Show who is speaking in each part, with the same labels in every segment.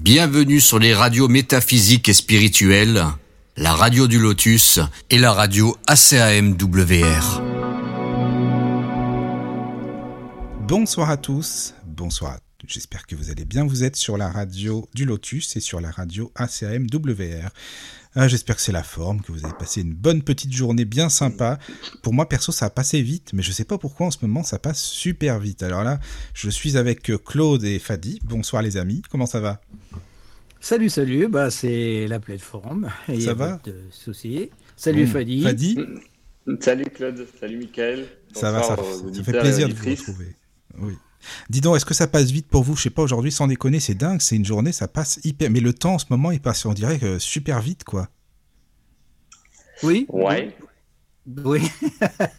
Speaker 1: Bienvenue sur les radios métaphysiques et spirituelles, la radio du Lotus et la radio ACAMWR.
Speaker 2: Bonsoir à tous, bonsoir. J'espère que vous allez bien. Vous êtes sur la radio du Lotus et sur la radio ACAMWR. Ah, J'espère que c'est la forme, que vous avez passé une bonne petite journée bien sympa. Pour moi, perso, ça a passé vite, mais je sais pas pourquoi en ce moment ça passe super vite. Alors là, je suis avec Claude et Fadi. Bonsoir les amis, comment ça va?
Speaker 3: Salut, salut, bah, c'est la plateforme. Il
Speaker 2: Ça
Speaker 3: a
Speaker 2: va?
Speaker 3: pas de souci. Salut
Speaker 2: Bon,
Speaker 3: Fadi.
Speaker 2: Fadi,
Speaker 4: Salut Claude, salut Mickaël.
Speaker 2: ça va, ça, ça fait plaisir de vous retrouver. Oui. Dis donc, est-ce que ça passe vite pour vous? Je sais pas, aujourd'hui, sans déconner, c'est dingue, c'est une journée, ça passe hyper... Mais le temps, en ce moment, il passe, on dirait, que super vite, quoi.
Speaker 3: Oui?
Speaker 4: Ouais.
Speaker 3: Oui.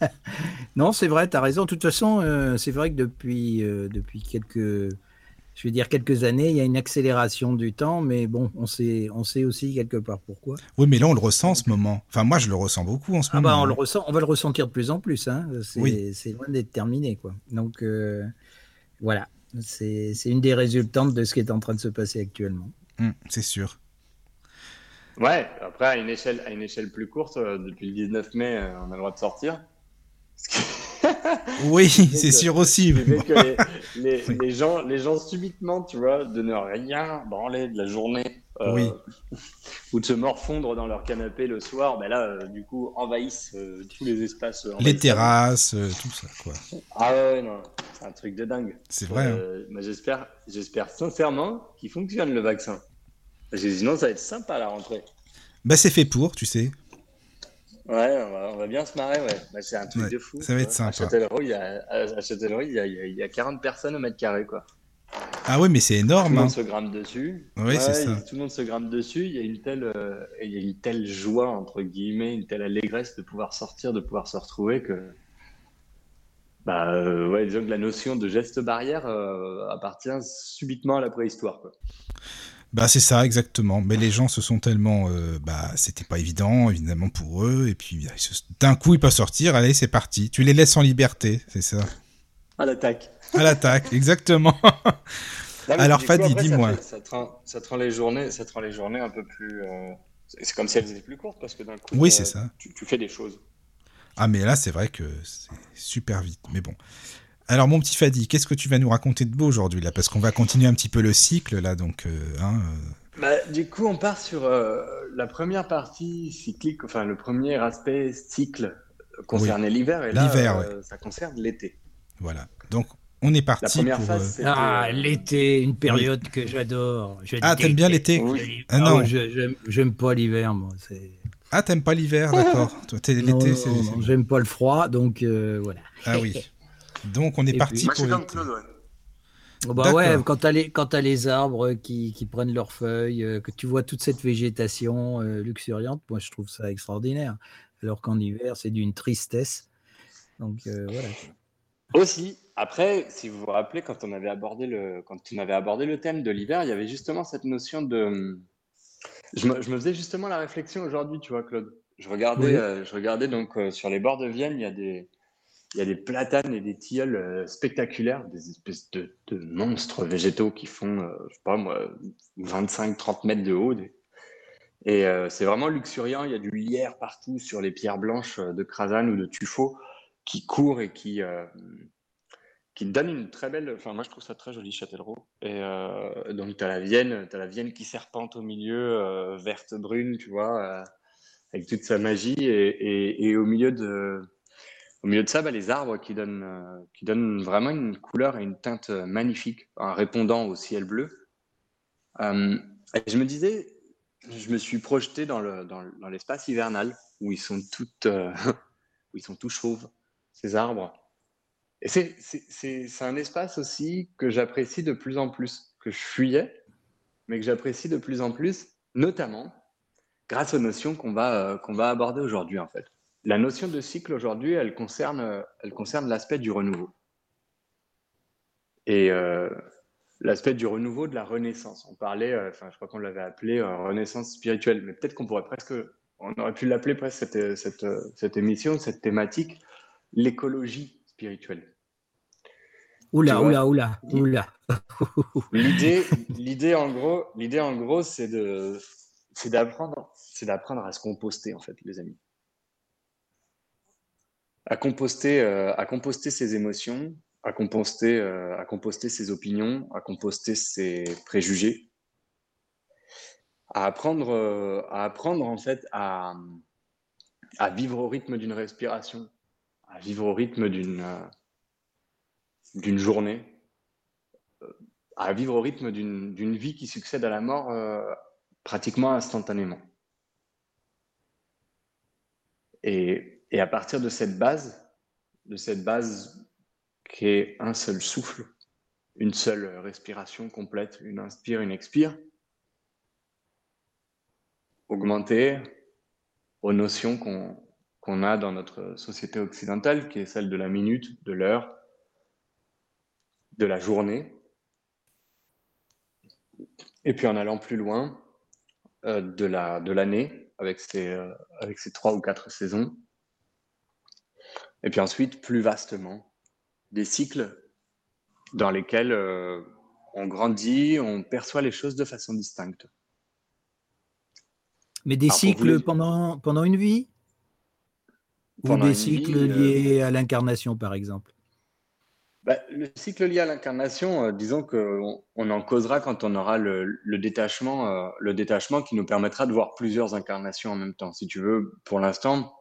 Speaker 3: non, c'est vrai, tu as raison. De toute façon, euh, c'est vrai que depuis, euh, depuis quelques, je vais dire quelques années, il y a une accélération du temps, mais bon, on sait, on sait aussi quelque part pourquoi.
Speaker 2: Oui, mais là, on le ressent en ce moment. Enfin, moi, je le ressens beaucoup en ce
Speaker 3: Ah
Speaker 2: moment.
Speaker 3: bah, on, le
Speaker 2: hein.
Speaker 3: ressent, on va le ressentir de plus en plus. Hein. C'est
Speaker 2: Oui.
Speaker 3: c'est loin d'être terminé. Quoi. Donc, euh, voilà. C'est c'est une des résultantes de ce qui est en train de se passer actuellement.
Speaker 2: Hum, c'est sûr.
Speaker 4: Ouais, après, à une échelle, à une échelle plus courte, euh, depuis le 19 mai, euh, on a le droit de sortir.
Speaker 2: Oui, c'est sûr aussi.
Speaker 4: Fait que les, les- les gens, les gens subitement, tu vois, de ne rien branler de la journée,
Speaker 2: Oui.
Speaker 4: ou de se morfondre dans leur canapé le soir, ben là, euh, du coup, envahissent euh, tous les espaces. euh,
Speaker 2: Les terrasses, euh, tout ça, quoi.
Speaker 4: Ah ouais, non, c'est un truc de dingue.
Speaker 2: C'est vrai. hein.
Speaker 4: Euh, j'espère, j'espère sincèrement qu'il fonctionne le vaccin. Parce que sinon, ça va être sympa à la rentrée.
Speaker 2: Bah, c'est fait pour, tu sais.
Speaker 4: Ouais, on va, on va bien se marrer, ouais. Bah, c'est un truc
Speaker 2: Ouais,
Speaker 4: de fou.
Speaker 2: ça va être.
Speaker 4: À
Speaker 2: sympa.
Speaker 4: Châtellerault, il y a, à, Châtellerault, il y a, il y a- il y a 40 personnes au mètre carré, quoi.
Speaker 2: Ah ouais, mais c'est
Speaker 4: Tout
Speaker 2: énorme.
Speaker 4: le
Speaker 2: hein.
Speaker 4: monde se grimpe dessus.
Speaker 2: Oui, c'est ça.
Speaker 4: Tout le monde se grimpe dessus. Il y a une telle, euh, il y a une telle joie, entre guillemets, une telle allégresse de pouvoir sortir, de pouvoir se retrouver que. Bah, euh, ouais, disons que la notion de geste barrière euh, appartient subitement à la préhistoire, quoi.
Speaker 2: Bah, c'est ça, exactement. Mais les gens se sont tellement. euh, bah, c'était pas évident, évidemment, pour eux. Et puis, se- d'un coup, ils peuvent sortir. Allez, c'est parti. Tu les laisses en liberté, c'est ça?
Speaker 4: À l'attaque.
Speaker 2: À l'attaque, exactement. Alors, Fadi,
Speaker 4: ça
Speaker 2: dis-moi.
Speaker 4: fait- Ça, te rend, ça te rend les journées, ça te rend les journées un peu plus. euh, C'est comme si elles étaient plus courtes parce que d'un coup,
Speaker 2: Oui,
Speaker 4: euh,
Speaker 2: c'est ça.
Speaker 4: Tu, tu fais des choses.
Speaker 2: Ah, mais là, c'est vrai que c'est super vite. Mais bon. Alors, mon petit Fadi, qu'est-ce que tu vas nous raconter de beau aujourd'hui, là? Parce qu'on va continuer un petit peu le cycle, là, donc. euh, hein, euh,
Speaker 4: Bah, du coup, on part sur euh, la première partie cyclique, enfin le premier aspect cycle concernait l'hiver et là,
Speaker 2: L'hiver,
Speaker 4: euh, ça concerne l'été.
Speaker 2: voilà. Donc, on est parti pour.
Speaker 4: phase,
Speaker 2: euh,
Speaker 3: Ah,
Speaker 4: euh,
Speaker 3: l'été, une période que j'adore. Je
Speaker 2: Ah, t'aimes bien l'été
Speaker 4: Oui.
Speaker 2: Ah non.
Speaker 3: je- j'aime- J'aime pas l'hiver, moi.
Speaker 2: Ah, t'aimes pas l'hiver, d'accord. Toi, l'été,
Speaker 3: non,
Speaker 2: c'est.
Speaker 3: J'aime pas le froid, donc euh, voilà.
Speaker 2: Ah oui. Donc, on est
Speaker 3: Et
Speaker 2: parti
Speaker 3: puis-
Speaker 2: pour
Speaker 4: ouais.
Speaker 3: Oh, bah ouais, quand t'as les, les arbres qui, qui prennent leurs feuilles, euh, que tu vois toute cette végétation euh, luxuriante, moi je trouve ça extraordinaire. Alors qu'en hiver, c'est d'une tristesse. Donc euh, voilà.
Speaker 4: Aussi, après, si vous vous rappelez, quand on avait abordé le, quand on avait abordé le thème de l'hiver, il y avait justement cette notion de. Je me, je me faisais justement la réflexion aujourd'hui, tu vois, Claude. Je regardais,
Speaker 3: Oui.
Speaker 4: euh, je regardais donc euh, sur les bords de Vienne, il y a des, il y a des platanes et des tilleuls euh, spectaculaires, des espèces de, de monstres végétaux qui font, je sais pas moi, 25-30 mètres de haut. des- Et c'est vraiment luxuriant. Il y a du lierre partout sur les pierres blanches de Crasane ou de Tuffeau qui courent et qui, euh, qui donne une très belle. Enfin, moi, je trouve ça très joli, Châtellerault. Et euh, donc, tu as la Vienne, la Vienne qui serpente au milieu, euh, verte brune, tu vois, avec toute sa magie. Et, et, et au milieu de, au milieu de ça, bah, les arbres qui donnent, qui donnent vraiment une couleur et une teinte magnifique, en répondant au ciel bleu. Je me disais, je me suis projeté dans le, dans, le- dans l'espace hivernal où ils sont toutes, où ils sont tout chauves, ces arbres. Et c'est, un espace aussi que j'apprécie de plus en plus, que je fuyais, mais que j'apprécie de plus en plus, notamment grâce aux notions qu'on va, euh, qu'on va aborder aujourd'hui, en fait. La notion de cycle aujourd'hui, elle concerne, euh, elle concerne l'aspect du renouveau. Et euh, l'aspect du renouveau, de la renaissance. On parlait, je crois qu'on l'avait appelé renaissance spirituelle, mais peut-être qu'on pourrait presque, on aurait pu l'appeler presque cette, cette, cette émission, cette thématique, l'écologie spirituelle.
Speaker 3: Oula, oula, oula, oula.
Speaker 4: l'idée, l'idée en gros, l'idée en gros, c'est de, c'est d'apprendre, c'est d'apprendre à se composter en fait, les amis. À composter, euh, à composter ses émotions, à composter, euh, à composter ses opinions, à composter ses préjugés, à apprendre, euh, à apprendre en fait à, à vivre au rythme d'une respiration, à vivre au rythme d'une d'une journée, euh, à vivre au rythme d'une vie qui succède à la mort euh, pratiquement instantanément. Et, et, à partir de cette base, de cette base qui est un seul souffle, une seule respiration complète, une inspire, une expire, augmenter aux notions qu'on a dans notre société occidentale, qui est celle de la minute, de l'heure, de la journée. Et puis en allant plus loin, euh, de la de l'année avec ses euh, avec ses trois ou quatre saisons. Et puis ensuite plus vastement des cycles dans lesquels euh, on grandit, on perçoit les choses de façon distincte.
Speaker 3: Mais des cycles pendant pendant une vie? Ou des cycles liés à l'incarnation par exemple
Speaker 4: bah, le cycle lié à l'incarnation, euh, disons qu'on on en causera quand on aura le, le détachement, euh, le détachement qui nous permettra de voir plusieurs incarnations en même temps. Si tu veux, pour l'instant,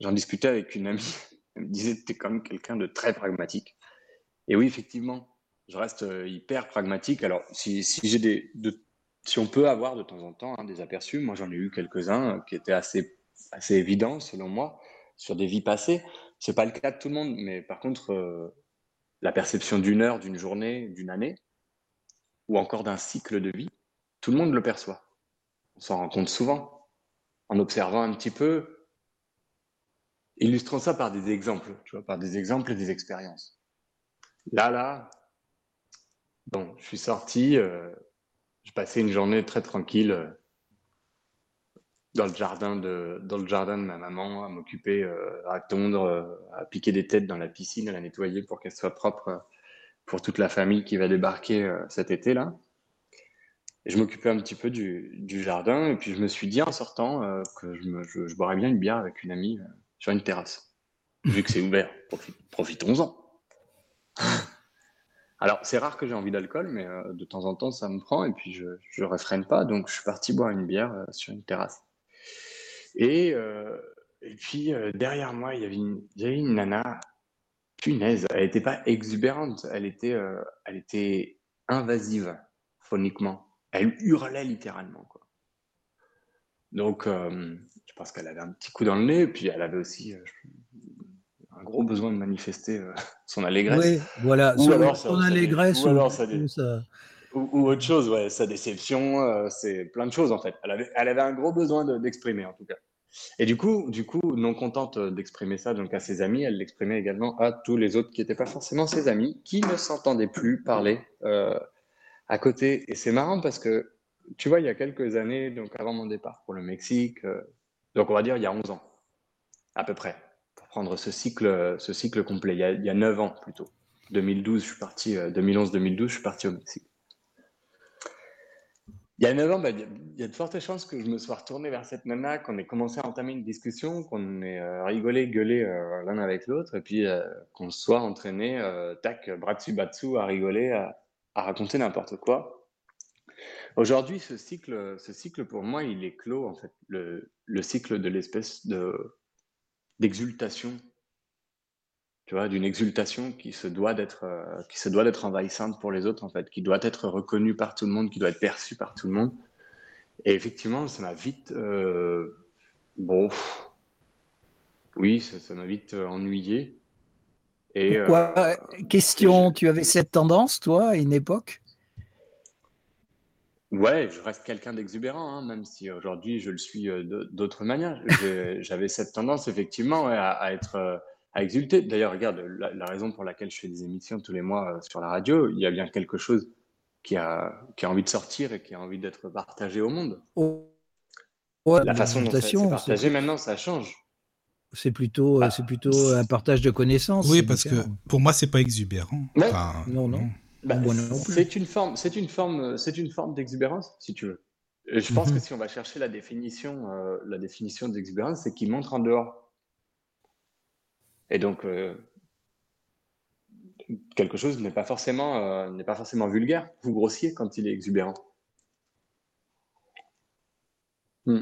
Speaker 4: j'en discutais avec une amie, elle me disait que tu es quand même quelqu'un de très pragmatique. Et oui, effectivement, je reste euh, hyper pragmatique. Alors, si, si j'ai des, de, si on peut avoir de temps en temps hein, des aperçus, moi j'en ai eu quelques-uns qui étaient assez, assez évidents selon moi sur des vies passées. C'est pas le cas de tout le monde, mais par contre, la perception d'une heure, d'une journée, d'une année, ou encore d'un cycle de vie, tout le monde le perçoit. On s'en rend compte souvent en observant un petit peu, illustrant ça par des exemples, tu vois, par des exemples et des expériences. Là, là, bon, je suis sorti, euh, je passais une journée très tranquille euh, dans le jardin de dans le jardin de ma maman à m'occuper euh, à tondre euh, à piquer des têtes dans la piscine à la nettoyer pour qu'elle soit propre euh, pour toute la famille qui va débarquer cet été là et je m'occupais un petit peu du, jardin et puis je me suis dit en sortant que je, boirais bien une bière avec une amie sur une terrasse. Vu que c'est ouvert profitons-en. Alors c'est rare que j'ai envie d'alcool mais de temps en temps ça me prend et puis je je réfrène pas. Donc je suis parti boire une bière sur une terrasse et, euh, et puis euh, derrière moi, il y, avait une, il y avait une nana, punaise, elle n'était pas exubérante, elle était, euh, elle était invasive phoniquement. Elle hurlait littéralement. Quoi. Donc, je pense qu'elle avait un petit coup dans le nez, et puis elle avait aussi un gros besoin de manifester son allégresse. Oui,
Speaker 3: voilà, ou alors, son allégresse.
Speaker 4: Ou, alors ça, ou, autre chose, ouais, sa déception, c'est plein de choses en fait. Elle avait, un gros besoin d'exprimer en tout cas. Et du coup, du coup, non contente d'exprimer ça donc à ses amis, elle l'exprimait également à tous les autres qui n'étaient pas forcément ses amis, qui ne s'entendaient plus parler euh, à côté. Et c'est marrant parce que, tu vois, il y a quelques années, donc avant mon départ pour le Mexique, euh, donc on va dire il y a 11 ans, à peu près, pour prendre ce cycle, ce cycle complet, il y a, il y a 9 ans plutôt. 2012, je suis parti, 2011-2012, euh, je suis parti au Mexique. Il y a 9 ans, bah, il y a de fortes chances que je me sois retourné vers cette nana, qu'on ait commencé à entamer une discussion, qu'on ait euh, rigolé, gueulé euh, l'un avec l'autre, et puis euh, qu'on soit entraîné, tac, bras dessus, bas dessous, à rigoler, à, raconter n'importe quoi. Aujourd'hui, ce cycle, ce cycle, pour moi, il est clos, en fait. Le, le cycle de l'espèce de d'exultation tu vois, d'une exultation qui se doit d'être euh, qui se doit d'être envahissante pour les autres en fait, qui doit être reconnue par tout le monde, qui doit être perçue par tout le monde. Et effectivement, ça m'a vite euh, bon, oui, ça m'a vite euh, ennuyé.
Speaker 3: Et, Pourquoi Question, tu avais cette tendance, toi, à une époque?
Speaker 4: Ouais, je reste quelqu'un d'exubérant, hein, même si aujourd'hui je le suis d'autres manières. J'avais cette tendance effectivement à, à, être à exulter. D'ailleurs, regarde, la, raison pour laquelle je fais des émissions tous les mois euh, sur la radio, il y a bien quelque chose qui a, qui a envie de sortir et qui a envie d'être partagé au monde.
Speaker 3: Oh.
Speaker 4: la façon dont c'est partagé maintenant, ça change.
Speaker 3: C'est plutôt,
Speaker 4: Bah,
Speaker 3: c'est plutôt un partage de connaissances.
Speaker 2: Oui,
Speaker 3: c'est
Speaker 2: parce que pour moi, c'est pas exubérant.
Speaker 4: Ouais.
Speaker 2: Enfin,
Speaker 3: Non, non.
Speaker 4: Bah,
Speaker 3: Moi non plus.
Speaker 4: c'est une forme, c'est une forme, c'est une forme d'exubérance, si tu veux. Et je pense
Speaker 3: Mhm.
Speaker 4: que si on va chercher la définition, euh, la définition d'exubérance, c'est qu'il montre en dehors. Et donc, euh, quelque chose n'est pas forcément, euh, n'est pas forcément vulgaire ou grossier quand il est exubérant. Hmm.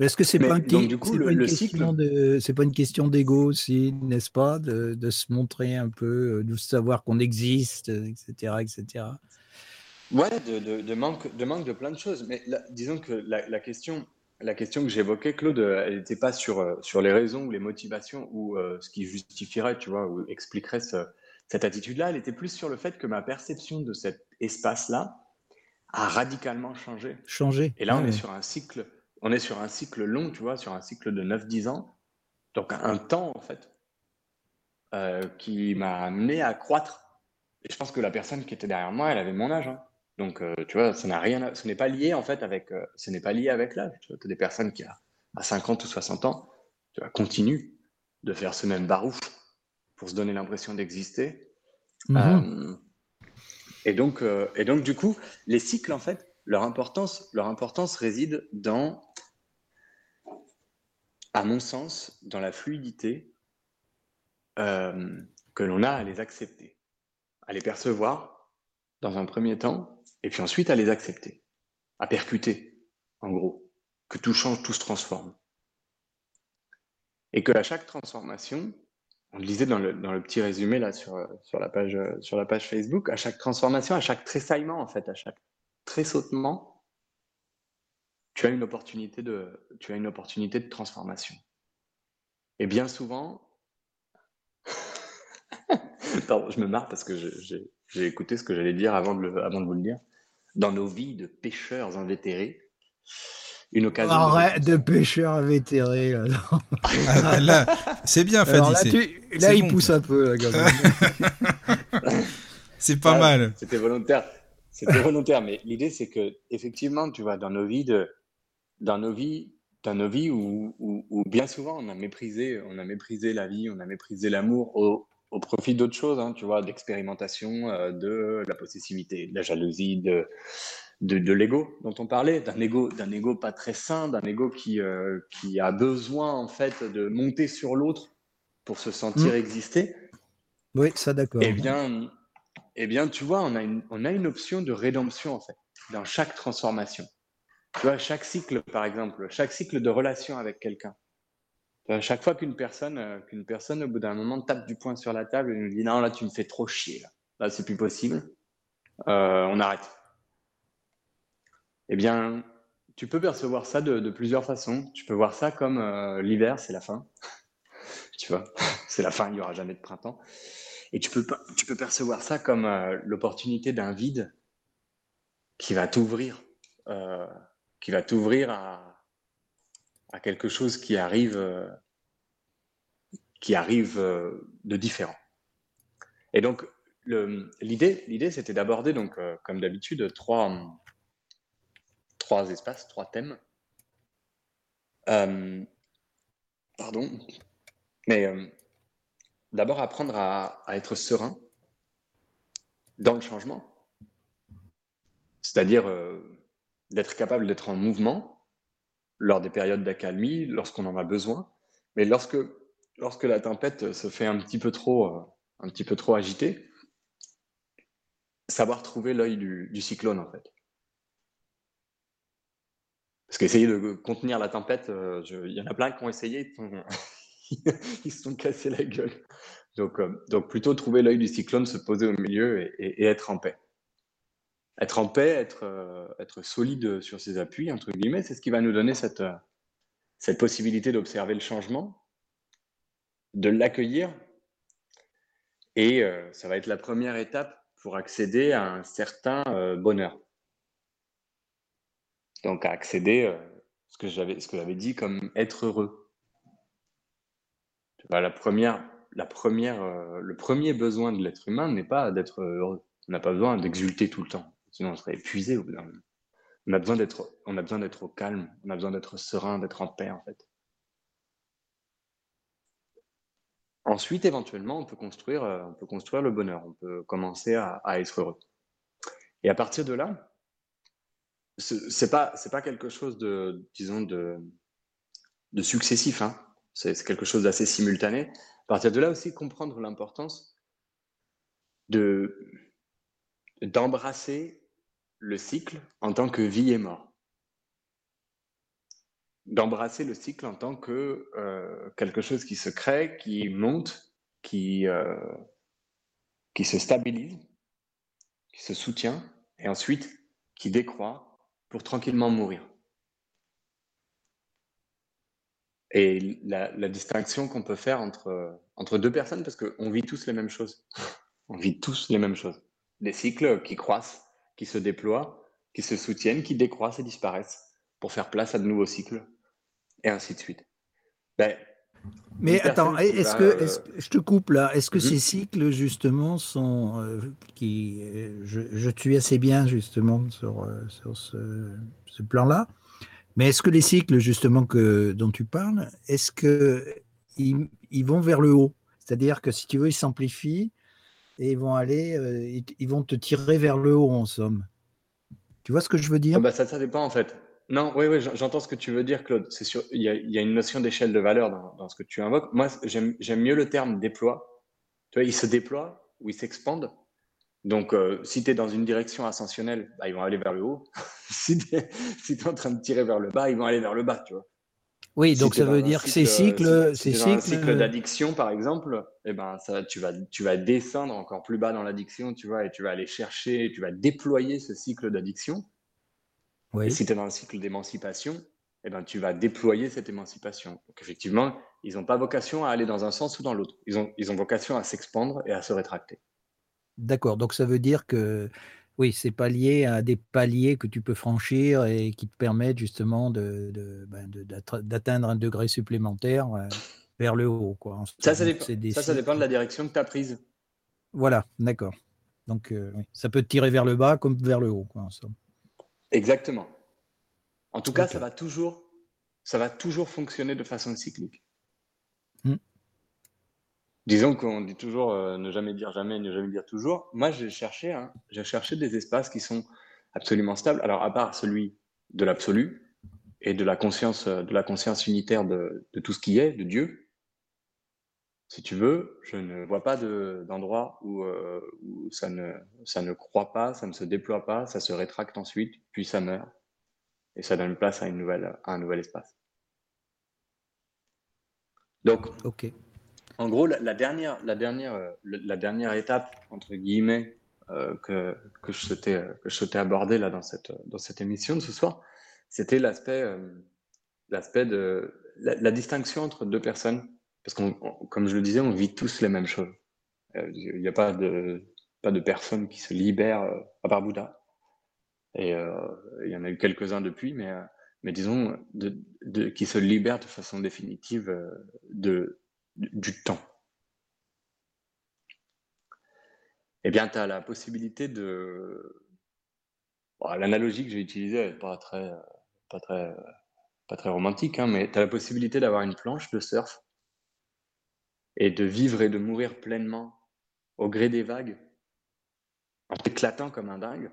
Speaker 3: Est-ce que c'est pas, pas une question d'ego aussi, n'est-ce pas, de, de se montrer un peu, euh, de savoir qu'on existe, etc., etc.
Speaker 4: Ouais, de, de- de manque, de manque de plein de choses. Mais disons que la, la question, la question que j'évoquais, Claude, euh, elle n'était pas sur, euh, sur les raisons ou les motivations ou euh, ce qui justifierait, tu vois, ou expliquerait ce- cette attitude-là. Elle était plus sur le fait que ma perception de cet espace-là a radicalement changé.
Speaker 3: Changer.
Speaker 4: Et là, on
Speaker 3: Ouais.
Speaker 4: est sur un cycle, on est sur un cycle long, tu vois, sur un cycle de 9-10 ans. Donc un temps, en fait, euh, qui m'a amené à croître. Et je pense que la personne qui était derrière moi, elle avait mon âge. hein. Donc, euh, tu vois, ça n'a rien, à- ce n'est pas lié, en fait, avec, euh, ce n'est pas lié avec l'âge. Tu vois, as des personnes qui, à, à 50 ou 60 ans, tu vois, continuent de faire ce même barouf pour se donner l'impression d'exister.
Speaker 3: Mhm.
Speaker 4: Euh, et donc, et donc, du coup, les cycles, en fait, leur importance, leur importance réside dans, à mon sens, dans la fluidité que l'on a à les accepter, à les percevoir dans un premier temps, et puis ensuite à les accepter, à percuter, en gros, que tout change, tout se transforme. Et que à chaque transformation, on le disait dans le, dans le petit résumé là sur, sur, la page, sur la page Facebook, à chaque transformation, à chaque tressaillement en fait, à chaque tressautement, tu as une opportunité de, tu as une opportunité de transformation. Et bien souvent, Pardon, je me marre parce que j'ai écouté ce que j'allais dire avant de, avant de vous le dire. Dans nos vies de pêcheurs invétérés, une occasion. de
Speaker 3: Arrête de
Speaker 4: réflexion.
Speaker 3: pêcheur invétéré. Là.
Speaker 2: Ah, là, c'est bien, Fadi.
Speaker 3: Alors là, tu- il
Speaker 2: bon,
Speaker 3: pousse
Speaker 2: quoi.
Speaker 3: un peu. Là, quand même.
Speaker 2: C'est pas
Speaker 4: Ah,
Speaker 2: mal.
Speaker 4: C'était volontaire. C'était volontaire, mais l'idée c'est que effectivement, tu vois, dans nos vies de, dans nos vies, dans nos vies où, où- où bien souvent on a méprisé, on a méprisé la vie, on a méprisé l'amour au, au profit d'autres choses, hein, tu vois, d'expérimentation, euh, de la possessivité, de la jalousie, de, de, de l'ego dont on parlait, d'un ego, d'un ego pas très sain, d'un ego qui, euh, qui a besoin en fait de monter sur l'autre pour se sentir
Speaker 3: Mm.
Speaker 4: exister.
Speaker 3: Oui, ça d'accord.
Speaker 4: Eh bien, eh bien, tu vois, on a, une, on a une option de rédemption, en fait, dans chaque transformation. Tu vois, chaque cycle, par exemple, chaque cycle de relation avec quelqu'un. Tu vois, chaque fois qu'une personne, euh, qu'une personne, au bout d'un moment, tape du poing sur la table et nous dit Non, là, tu me fais trop chier, là, là c'est plus possible, Euh, on arrête. Eh bien, tu peux percevoir ça de, plusieurs façons. Tu peux voir ça comme euh, l'hiver, c'est la fin. tu vois, c'est la fin, il n'y aura jamais de printemps. Et tu peux, tu peux percevoir ça comme euh, l'opportunité d'un vide qui va t'ouvrir, euh, qui va t'ouvrir à, à quelque chose qui arrive, euh, qui arrive euh, de différent. Et donc, l'idée, c'était d'aborder, donc, euh, comme d'habitude, trois, trois espaces, trois thèmes. Pardon. Mais d'abord apprendre à, être serein dans le changement. C'est-à-dire d'être capable d'être en mouvement lors des périodes d'accalmie, lorsqu'on en a besoin. Mais lorsque, lorsque la tempête se fait un petit peu trop, euh, un petit peu trop agitée, savoir trouver l'œil du, cyclone, en fait. Parce qu'essayer de contenir la tempête, euh, il y en a plein qui ont essayé, ils, se sont cassés la gueule. Donc, euh, donc plutôt trouver l'œil du cyclone, se poser au milieu et être en paix. Être en paix, être, euh, être solide sur ses appuis, entre guillemets, c'est ce qui va nous donner cette, euh, possibilité d'observer le changement, de l'accueillir, et euh, ça va être la première étape pour accéder à un certain bonheur. Donc à accéder, euh, ce que j'avais dit comme être heureux. La première, le premier besoin de l'être humain n'est pas d'être heureux. On n'a pas besoin d'exulter tout le temps, sinon on serait épuisé au bout d'un moment. On a besoin d'être, on a besoin d'être au calme, on a besoin d'être serein, d'être en paix en fait. ensuite, éventuellement, on peut construire, construire le bonheur. On peut commencer à, être heureux. Et à partir de là, c'est pas pas quelque chose de disons de successif. Hein. C'est quelque chose d'assez simultané. À partir de là aussi, comprendre l'importance de d'embrasser le cycle en tant que vie et mort. D'embrasser le cycle en tant que euh, quelque chose qui se crée, qui monte, qui, euh, qui se stabilise, qui se soutient, et ensuite qui décroît pour tranquillement mourir. Et la, la distinction qu'on peut faire entre, entre deux personnes, parce qu'on vit tous les mêmes choses. On vit tous les mêmes choses. Des cycles qui croissent, qui se déploient, qui se soutiennent, qui décroissent et disparaissent pour faire place à de nouveaux cycles, et ainsi de suite.
Speaker 3: Ben, mais attends, est-ce que, est que, je te coupe là Est-ce que mhm. ces cycles justement sont euh, qui euh, je, je suis assez bien justement sur, euh, sur ce, ce plan-là, mais est-ce que les cycles justement que dont tu parles, est-ce que ils, ils, vont vers le haut? C'est-à-dire que si tu veux, ils s'amplifient et ils vont aller, euh, ils, vont te tirer vers le haut en somme. Tu vois ce que je veux dire?
Speaker 4: Ah bah ça, dépend en fait. Non, oui, oui, j'entends ce que tu veux dire, Claude. C'est sûr, il y, a, une notion d'échelle de valeur dans, ce que tu invoques. Moi, j'aime mieux le terme déploie. Tu vois, ils se déploient ou ils s'expandent. Donc, euh, si tu es dans une direction ascensionnelle, bah, ils vont aller vers le haut. si tu es, es, en train de tirer vers le bas, ils vont aller vers le bas, tu vois.
Speaker 3: Oui, donc ça veut dire que ces cycles,
Speaker 4: si,
Speaker 3: ces cycles,
Speaker 4: cycle d'addiction par exemple, eh ben ça, tu vas, tu vas descendre encore plus bas dans l'addiction, tu vois, et tu vas aller chercher, tu vas déployer ce cycle d'addiction. Oui. Et si tu es dans un cycle d'émancipation, eh ben tu vas déployer cette émancipation. Donc effectivement, ils n'ont pas vocation à aller dans un sens ou dans l'autre. Ils ont, ils ont vocation à s'expandre et à se rétracter.
Speaker 3: D'accord. Donc ça veut dire que oui, c'est pas lié à des paliers que tu peux franchir et qui te permettent justement de, de, ben d'atteindre un degré supplémentaire euh, vers le haut. Quoi.
Speaker 4: Ça, ça, dépend, ça, ça dépend de la direction que tu as prise.
Speaker 3: Voilà, d'accord. Donc, euh, ça peut te tirer vers le bas comme vers le haut. Quoi, en somme.
Speaker 4: Exactement. En tout cas, ça, va toujours, ça va toujours fonctionner de façon cyclique. Disons qu'on dit toujours euh, ne jamais dire jamais, ne jamais dire toujours. Moi, j'ai cherché, hein, j'ai cherché des espaces qui sont absolument stables. Alors, à part celui de l'absolu et de la conscience, de la conscience unitaire de, tout ce qui est, de Dieu. Si tu veux, je ne vois pas d'endroit où, euh, où, ça, ne, ça ne croit pas, ça ne se déploie pas, ça se rétracte ensuite, puis ça meurt. Et ça donne place à, une nouvelle, à un nouvel espace. Donc,
Speaker 3: ok
Speaker 4: en gros, la, dernière, la, dernière, euh, la dernière étape, entre guillemets, euh, que, que, je souhaitais, euh, que je souhaitais aborder là, dans, cette, dans cette émission de ce soir, c'était l'aspect l'aspect de la, distinction entre deux personnes. Parce qu'on, comme je le disais, on vit tous les mêmes choses. Il n'y a pas de, pas de personne qui se libère, à part Bouddha. Et il y en a eu quelques-uns depuis, mais, mais disons, de, qui se libèrent de façon définitive de, du temps. Eh bien, tu as la possibilité de... L'analogie que j'ai utilisée n'est pas très, pas très, pas très romantique, hein, mais tu as la possibilité d'avoir une planche de surf et de vivre et de mourir pleinement au gré des vagues, en éclatant comme un dingue.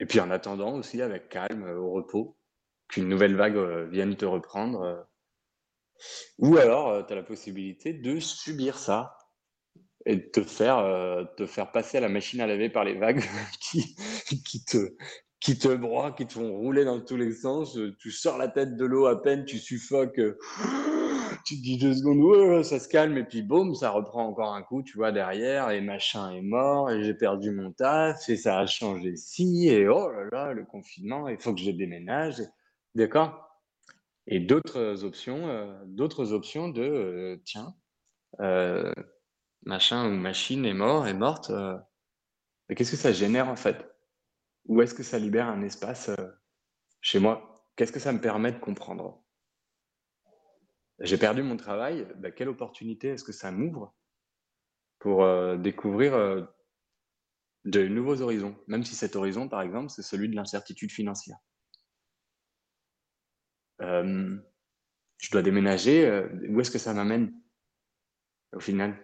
Speaker 4: Et puis en attendant aussi avec calme, au repos, qu'une nouvelle vague euh, vienne te reprendre euh, ou alors, euh, tu as la possibilité de subir ça et de te faire, euh, te faire passer à la machine à laver par les vagues qui, te, qui te broient, qui te font rouler dans tous les sens. Tu sors la tête de l'eau à peine, tu suffoques. Tu te dis deux secondes, ça se calme, et puis boum, ça reprend encore un coup, tu vois, derrière, et machin est mort, et j'ai perdu mon taf, et ça a changé ci, et oh là là, le confinement, il faut que je déménage. D'accord? Et d'autres options, euh, d'autres options de euh, tiens, euh, machin ou machine est mort, est morte. qu'est-ce que ça génère en fait? Où est-ce que ça libère un espace chez moi? Qu'est-ce que ça me permet de comprendre? J'ai perdu mon travail, bah, quelle opportunité est-ce que ça m'ouvre pour découvrir de nouveaux horizons, même si cet horizon, par exemple, c'est celui de l'incertitude financière. Euh, je dois déménager, euh, où est-ce que ça m'amène au final?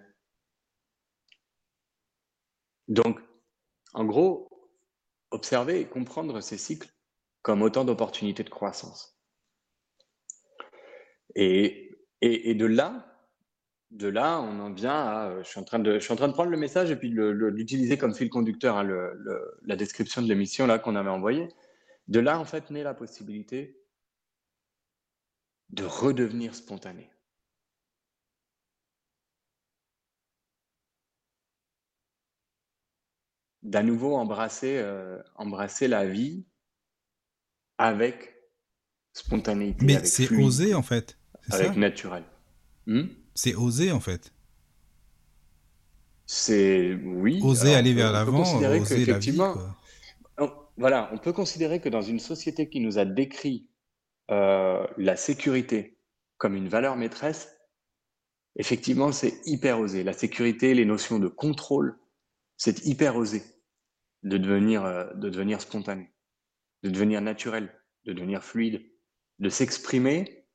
Speaker 4: Donc, en gros, observer et comprendre ces cycles comme autant d'opportunités de croissance. Et, et, de là, de là, on en vient à. Je suis en train de, je suis en train de prendre le message et puis de l'utiliser comme fil conducteur, hein, la description de l'émission qu'on avait envoyée. De là, en fait, naît la possibilité de redevenir spontané. D'à nouveau embrasser, euh, embrasser la vie avec spontanéité.
Speaker 2: Mais c'est osé en fait.
Speaker 4: Avec naturel.
Speaker 2: Hmm? C'est oser en fait.
Speaker 4: C'est oui.
Speaker 2: Oser aller vers l'avant, oser la vie.
Speaker 4: voilà, on peut considérer que dans une société qui nous a décrit euh, la sécurité comme une valeur maîtresse, effectivement, c'est hyper osé. La sécurité, les notions de contrôle, c'est hyper osé de devenir, euh, de devenir spontané, de devenir naturel, de devenir fluide, de s'exprimer,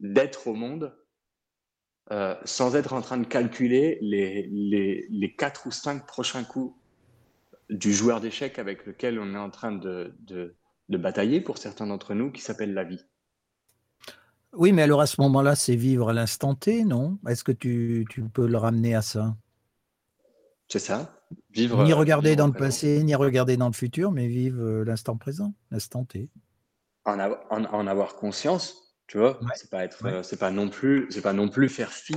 Speaker 4: d'être au monde euh, sans être en train de calculer les, les, ou cinq prochains coups du joueur d'échecs avec lequel on est en train de, de batailler pour certains d'entre nous, qui s'appelle la vie.
Speaker 3: Oui, mais alors à ce moment-là, c'est vivre à l'instant T, non? Est-ce que tu, tu, peux le ramener à ça?
Speaker 4: C'est ça.
Speaker 3: Vivre, ni regarder dans le passé, ni regarder dans le futur, mais vivre euh, l'instant présent, l'instant T.
Speaker 4: En, en, avoir conscience, tu vois, c'est pas être, euh, c'est pas non plus, c'est pas non plus faire fi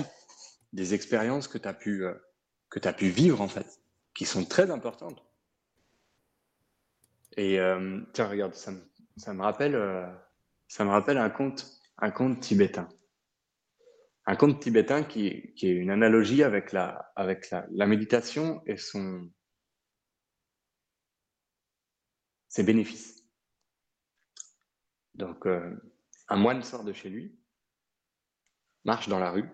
Speaker 4: des expériences que tu as pu, euh, que tu as pu vivre en fait, qui sont très importantes. Et euh, tiens, regarde, ça me, rappelle, ça me rappelle un conte, un conte tibétain. Un conte tibétain qui, est une analogie avec la, avec la, la méditation et son, ses bénéfices. Donc, un moine sort de chez lui, marche dans la rue,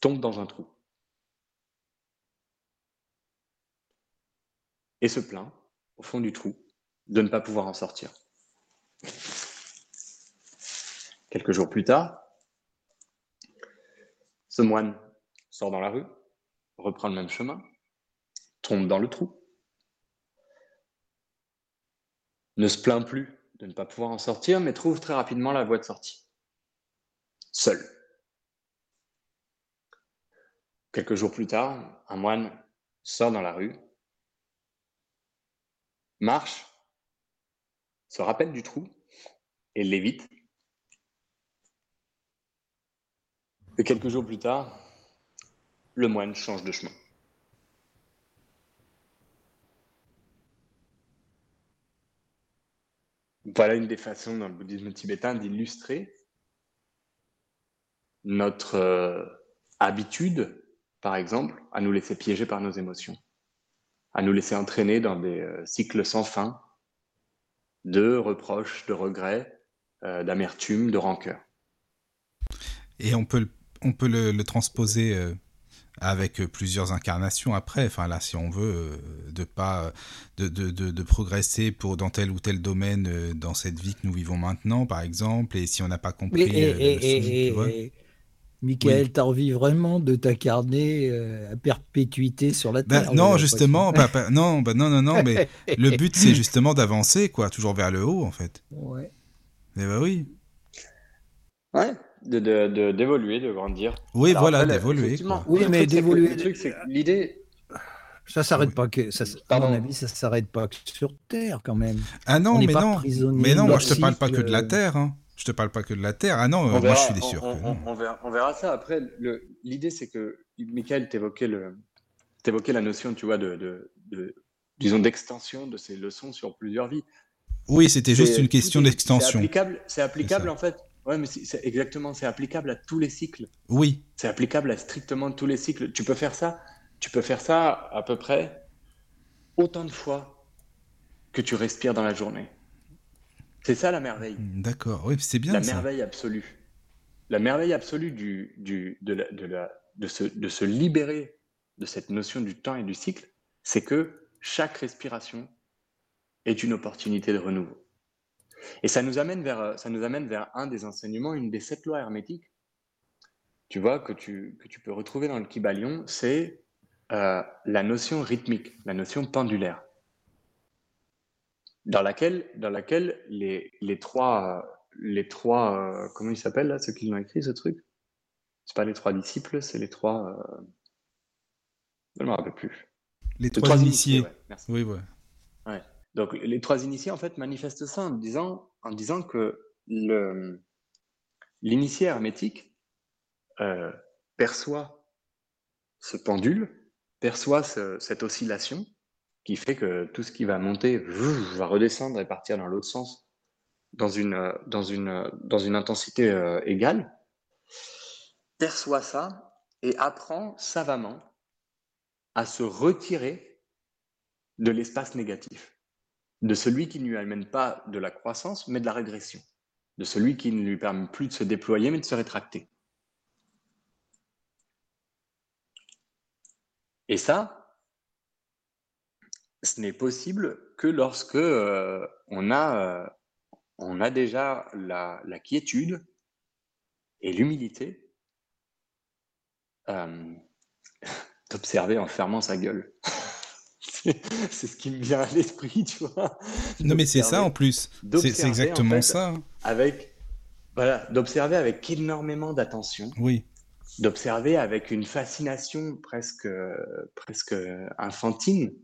Speaker 4: tombe dans un trou et se plaint au fond du trou de ne pas pouvoir en sortir. Quelques jours plus tard, ce moine sort dans la rue, reprend le même chemin, tombe dans le trou, ne se plaint plus de ne pas pouvoir en sortir, mais trouve très rapidement la voie de sortie. Seul. Quelques jours plus tard, un moine sort dans la rue, marche, se rappelle du trou et l'évite. Et quelques jours plus tard, le moine change de chemin. Voilà une des façons dans le bouddhisme tibétain d'illustrer notre euh, habitude, par exemple, à nous laisser piéger par nos émotions, à nous laisser entraîner dans des euh, cycles sans fin de reproches, de regrets, euh, d'amertume, de rancœur.
Speaker 2: Et on peut, on peut le, transposer avec euh, plusieurs incarnations après. Enfin là, si on veut, euh, de pas de, de, de, progresser pour dans tel ou tel domaine euh, dans cette vie que nous vivons maintenant, par exemple. Et si on n'a pas compris,
Speaker 3: et, et, Michael, t'as envie vraiment de t'incarner à perpétuité sur la
Speaker 2: ben,
Speaker 3: terre
Speaker 2: Non, justement, non, bah, non, non, non, mais le but c'est justement d'avancer, quoi, toujours vers le haut, en fait.
Speaker 3: Ouais.
Speaker 2: Eh ben oui.
Speaker 4: Ouais de, d'évoluer, de, grandir.
Speaker 2: Oui, voilà, d'évoluer.
Speaker 3: Oui, mais d'évoluer.
Speaker 4: Le truc, c'est l'idée.
Speaker 3: Ça s'arrête pas que, ça, à mon avis, ça s'arrête pas sur Terre quand même.
Speaker 2: Ah non, mais non, mais non, moi je te parle pas que de la Terre. Hein. Je te parle pas que de la Terre. Ah non, moi je suis sûr.
Speaker 4: On, on, verra, on, verra, ça. Après, l'idée c'est que, Michael, t'évoquais la notion, tu vois, de, de, de disons, d'extension de ces leçons sur plusieurs vies.
Speaker 2: Oui, c'était juste une question d'extension.
Speaker 4: C'est applicable, c'est applicable en fait Ouais, mais c'est exactement, c'est applicable à tous les cycles.
Speaker 2: Oui.
Speaker 4: C'est applicable à strictement tous les cycles. Tu peux faire ça, tu peux faire ça à peu près autant de fois que tu respires dans la journée. C'est ça la merveille.
Speaker 2: Hmm, d'accord, oui, c'est bien.
Speaker 4: La merveille absolue. La merveille absolue du, du, de, la, de, la, de, se, de se libérer de cette notion du temps et du cycle, c'est que chaque respiration est une opportunité de renouveau. Et ça nous amène vers, ça nous amène vers un des enseignements, une des sept lois hermétiques, tu vois, que tu, que tu peux retrouver dans le Kybalion, c'est euh, la notion rythmique, la notion pendulaire, dans laquelle, dans laquelle les, les trois, les trois euh, comment ils s'appellent là, ceux qui l'ont écrit ce truc? C'est pas les trois disciples, c'est les trois. Euh, je ne me rappelle plus.
Speaker 2: Les, trois, initiés. merci. Oui,
Speaker 4: ouais. ouais. Donc les trois initiés en fait manifestent ça en disant, en disant que le l'initié hermétique euh, perçoit ce pendule, perçoit cette oscillation qui fait que tout ce qui va monter va redescendre et partir dans l'autre sens dans une, dans une, dans une intensité euh, égale, perçoit ça et apprend savamment à se retirer de l'espace négatif, de celui qui ne lui amène pas de la croissance, mais de la régression, de celui qui ne lui permet plus de se déployer, mais de se rétracter. Et ça, ce n'est possible que lorsque euh, on, a, euh, on a déjà la, quiétude et l'humilité euh, d'observer en fermant sa gueule. c'est ce qui me vient à l'esprit, tu vois.
Speaker 2: Non, mais c'est ça en plus. C'est exactement ça.
Speaker 4: Avec, voilà, d'observer avec énormément d'attention.
Speaker 2: Oui
Speaker 4: d'observer avec une fascination presque, presque infantine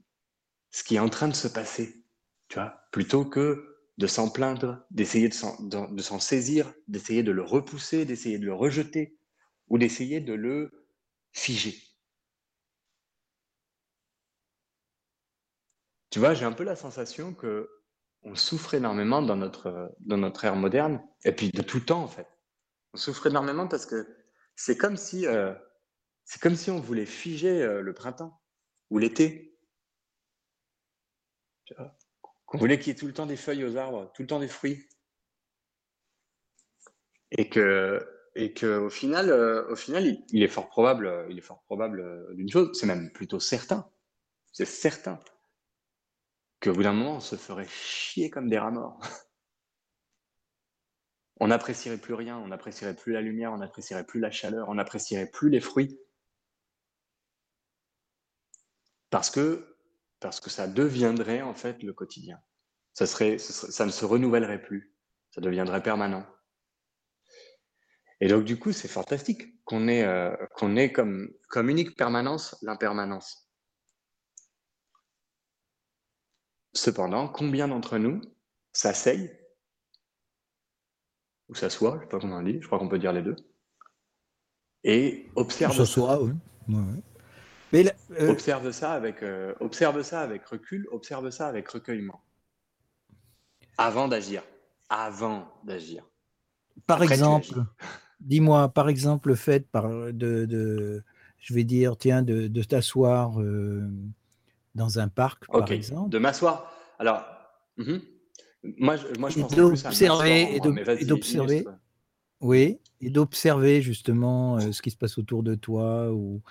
Speaker 4: ce qui est en train de se passer, tu plutôt que de s'en plaindre, d'essayer de s'en saisir, d'essayer de le repousser, d'essayer de le rejeter, ou d'essayer de le figer. Tu vois, j'ai un peu la sensation que on souffre énormément dans notre, ère moderne, et puis de tout temps en fait. On souffre énormément parce que c'est comme si, euh, on voulait figer euh, le printemps ou l'été. Qu'on voulait qu'il y ait tout le temps des feuilles aux arbres, tout le temps des fruits? Et que, et que au final, euh, au final, il, est fort probable, il est fort probable d'une chose, c'est même plutôt certain, c'est certain qu'au bout d'un moment, on se ferait chier comme des rats morts. on n'apprécierait plus rien, on n'apprécierait plus la lumière, on n'apprécierait plus la chaleur, on n'apprécierait plus les fruits. Parce que, parce que ça deviendrait en fait le quotidien. Ça, serait, ça ne se renouvellerait plus, ça deviendrait permanent. Et donc du coup, c'est fantastique qu'on ait, euh, qu'on ait comme, comme unique permanence l'impermanence. Cependant, combien d'entre nous s'asseyent ou s'assoit, je sais pas comment on dit, je crois qu'on peut dire les deux, et observe
Speaker 3: ça. Oui.
Speaker 4: Mais euh, observe ça avec euh, observe ça avec recul, observe ça avec recueillement. Avant d'agir, avant d'agir.
Speaker 3: Par exemple, dis-moi, par exemple, le fait par, de, de, je vais dire, tiens, de, de t'asseoir euh, dans un parc, par exemple.
Speaker 4: De m'asseoir. Alors, mhm. Moi, je, moi, je pense
Speaker 3: d'observer et d'observer. Oui, et d'observer justement euh, ce qui se passe autour de toi, ou,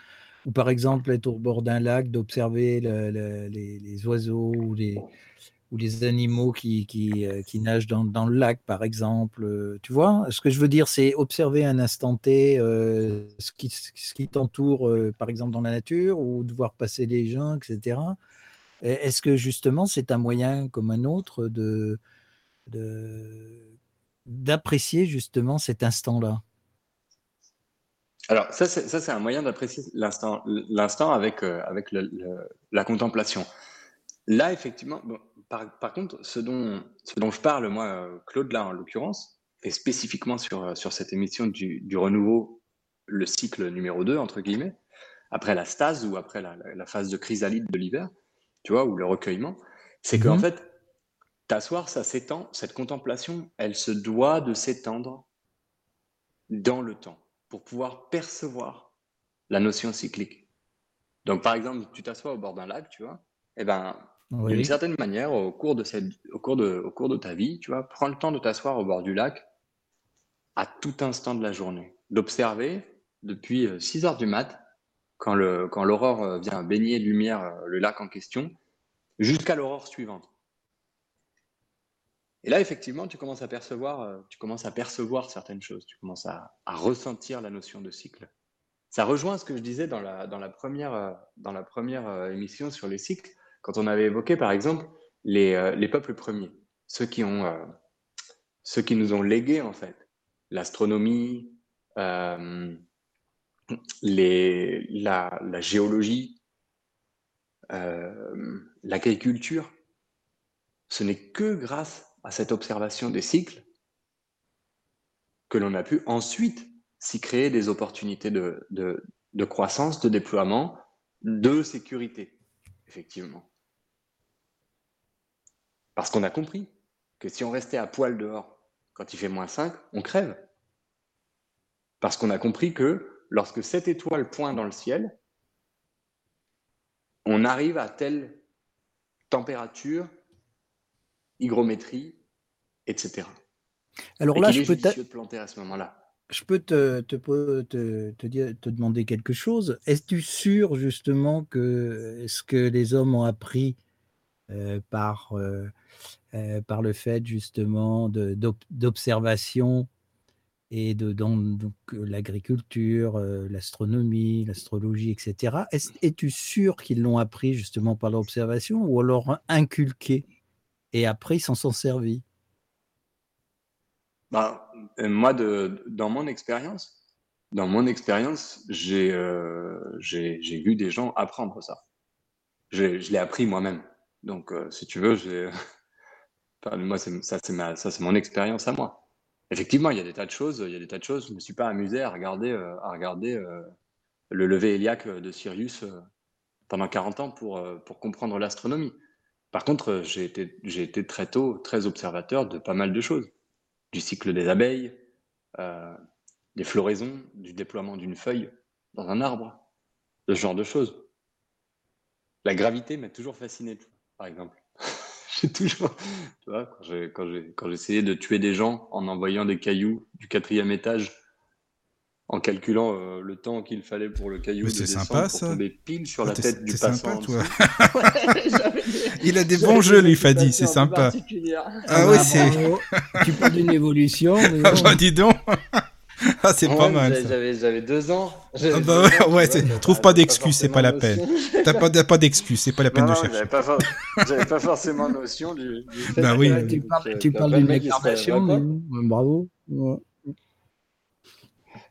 Speaker 3: ou par exemple être au bord d'un lac, d'observer les, oiseaux ou les, animaux qui, euh, nagent dans, le lac, par exemple. Tu vois, ce que je veux dire, c'est observer un instant T euh, ce qui, t'entoure, par exemple, dans la nature, ou de voir passer les gens, etc. Est-ce que justement c'est un moyen comme un autre de d'apprécier justement cet instant-là?
Speaker 4: Alors ça c'est un moyen d'apprécier l'instant avec euh, avec la contemplation. Là effectivement, par, contre ce dont ce dont je parle moi Claude là en l'occurrence et spécifiquement sur sur cette émission du, du renouveau le cycle numéro 2 entre guillemets après la stase ou après la, la phase de chrysalide de l'hiver tu vois, ou le recueillement, c'est qu'en mhm. fait, t'asseoir, ça s'étend, cette contemplation, elle se doit de s'étendre dans le temps pour pouvoir percevoir la notion cyclique. Donc, par exemple, tu t'assois au bord d'un lac, tu vois, et eh ben, d'une certaine manière, au cours de cette, au cours de, au cours de ta vie, tu vois, prends le temps de t'asseoir au bord du lac à tout instant de la journée, d'observer depuis 6 euh, heures du mat quand le quand l'aurore euh, vient baigner de lumière euh, le lac en question, jusqu'à l'aurore suivante. Et là, effectivement, tu commences à percevoir, euh, tu commences à percevoir certaines choses, tu commences à, ressentir la notion de cycle. Ça rejoint ce que je disais dans la, première, euh, euh, émission sur les cycles, quand on avait évoqué, par exemple, les, les peuples premiers, ceux qui, nous ont légué, en fait, l'astronomie, la géologie, l'agriculture. Ce n'est que grâce à cette observation des cycles que l'on a pu ensuite s'y créer des opportunités de, croissance, de déploiement, de sécurité, effectivement. Parce qu'on a compris que si on restait à poil dehors quand il fait moins 5, on crève. Parce qu'on a compris que lorsque cette étoile pointe dans le ciel, on arrive à telle température, hygrométrie, etc.
Speaker 3: Alors là, je peux,
Speaker 4: de planter à ce moment-là?
Speaker 3: je peux te, te, te, te, dire, te demander quelque chose. Es-tu sûr justement que ce que les hommes ont appris euh, par, euh, euh, par le fait justement d'observation et de donc, l'agriculture, l'astronomie, l'astrologie, etc. Es-tu sûr qu'ils l'ont appris justement par l'observation ou alors inculqué? Et après ils s'en sont servis
Speaker 4: bah, euh, Moi, de, dans mon expérience, dans mon expérience, j'ai euh, vu des gens apprendre ça. Je, l'ai appris moi-même. Donc, euh, si tu veux, moi, ça, c'est mon expérience à moi. Effectivement, il y a des tas de choses. Il y a des tas de choses. Je me suis pas amusé à regarder, à regarder le lever héliaque de Sirius pendant 40 ans pour, pour comprendre l'astronomie. Par contre, j'ai été, été, très tôt très observateur de pas mal de choses. Du cycle des abeilles, euh, des floraisons, du déploiement d'une feuille dans un arbre, ce genre de choses. La gravité m'a toujours fasciné, par exemple. j'ai toujours, tu vois, quand j'essayais de tuer des gens en envoyant des cailloux du quatrième étage en calculant euh, le temps qu'il fallait pour le caillou de descendre sympa, pour tomber pile sur la tête du passant. Sympa, toi.
Speaker 2: Il a des bons jeux, lui, Fadi, c'est sympa.
Speaker 3: Ah, oui, c'est. tu parles d'une évolution.
Speaker 2: Mais ah bah dis donc. Ah, c'est pas mal.
Speaker 4: J'avais deux ans.
Speaker 2: Ah bah ouais, trouve pas d'excuses, c'est pas la peine. T'as pas, pas d'excuses, c'est pas la peine de chercher.
Speaker 4: J'avais pas, forcément notion du,
Speaker 2: fait bah oui.
Speaker 3: Tu parles, d'une incarnation, bravo.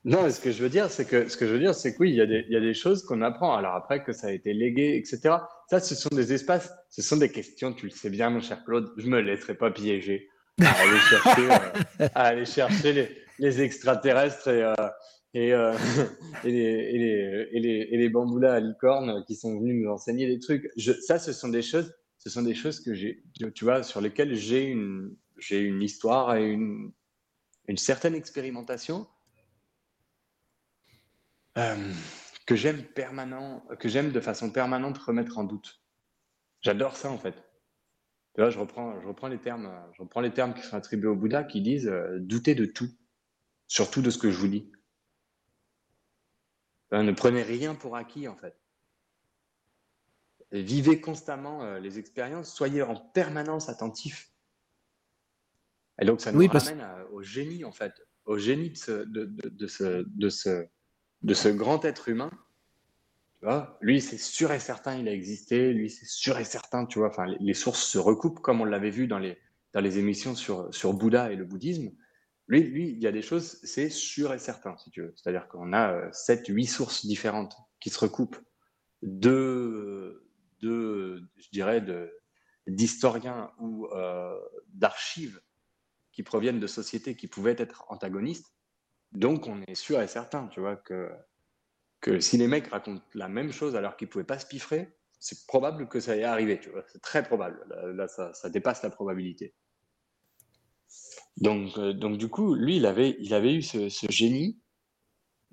Speaker 4: Non, ce que je veux dire, c'est que ce que je veux dire, c'est que oui, il y, a des, il y a des choses qu'on apprend. Alors après que ça a été légué, etc. Ça, ce sont des espaces, ce sont des questions. Tu le sais bien, mon cher Claude. Je me laisserai pas piéger à aller chercher, euh, à aller chercher les, les extraterrestres et, euh, et, euh, et, les, et, les, et, les, et les bamboulas à licorne qui sont venus nous enseigner des trucs. Je, ça, ce sont des choses, ce sont des choses que j'ai, tu vois, sur lesquelles j'ai une, j'ai une histoire et une, une certaine expérimentation euh, que j'aime permanent, que j'aime de façon permanente remettre en doute. J'adore ça en fait. Tu vois, je reprends, je reprends les termes, je reprends les termes qui sont attribués au Bouddha qui disent euh, douter de tout, surtout de ce que je vous dis. ne prenez rien pour acquis en fait. vivez constamment euh, les expériences, soyez en permanence attentif. Et donc ça nous ramène au génie en fait, au génie de de, de, ce, de ce de ce grand être humain, lui, c'est sûr et certain, il a existé, lui, c'est sûr et certain, tu vois, enfin, les, sources se recoupent, comme on l'avait vu dans les, dans les émissions sur, sur Bouddha et le bouddhisme. Lui, lui, il y a des choses, c'est sûr et certain, si tu veux. C'est-à-dire qu'on a euh, sept, huit sources différentes qui se recoupent de, de je dirais, d'historiens ou euh, d'archives qui proviennent de sociétés qui pouvaient être antagonistes donc, on est sûr et certain, tu vois, que, que si les mecs racontent la même chose alors qu'ils ne pouvaient pas se piffrer, c'est probable que ça ait arrivé, tu vois. C'est très probable. Là, ça, dépasse la probabilité. Donc, euh, donc, du coup, lui, il avait, il avait eu ce, génie,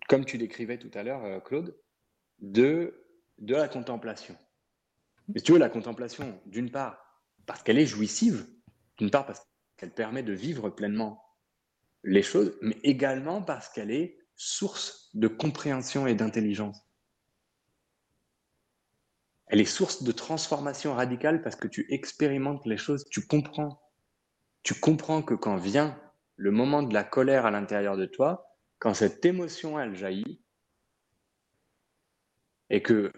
Speaker 4: comme tu décrivais tout à l'heure, euh, Claude, de, de la contemplation. Mais tu veux, la contemplation, d'une part, parce qu'elle est jouissive, d'une part, parce qu'elle permet de vivre pleinement les choses, mais également parce qu'elle est source de compréhension et d'intelligence. Elle est source de transformation radicale parce que tu expérimentes les choses, tu comprends, tu comprends que quand vient le moment de la colère à l'intérieur de toi, quand cette émotion, elle jaillit, et que,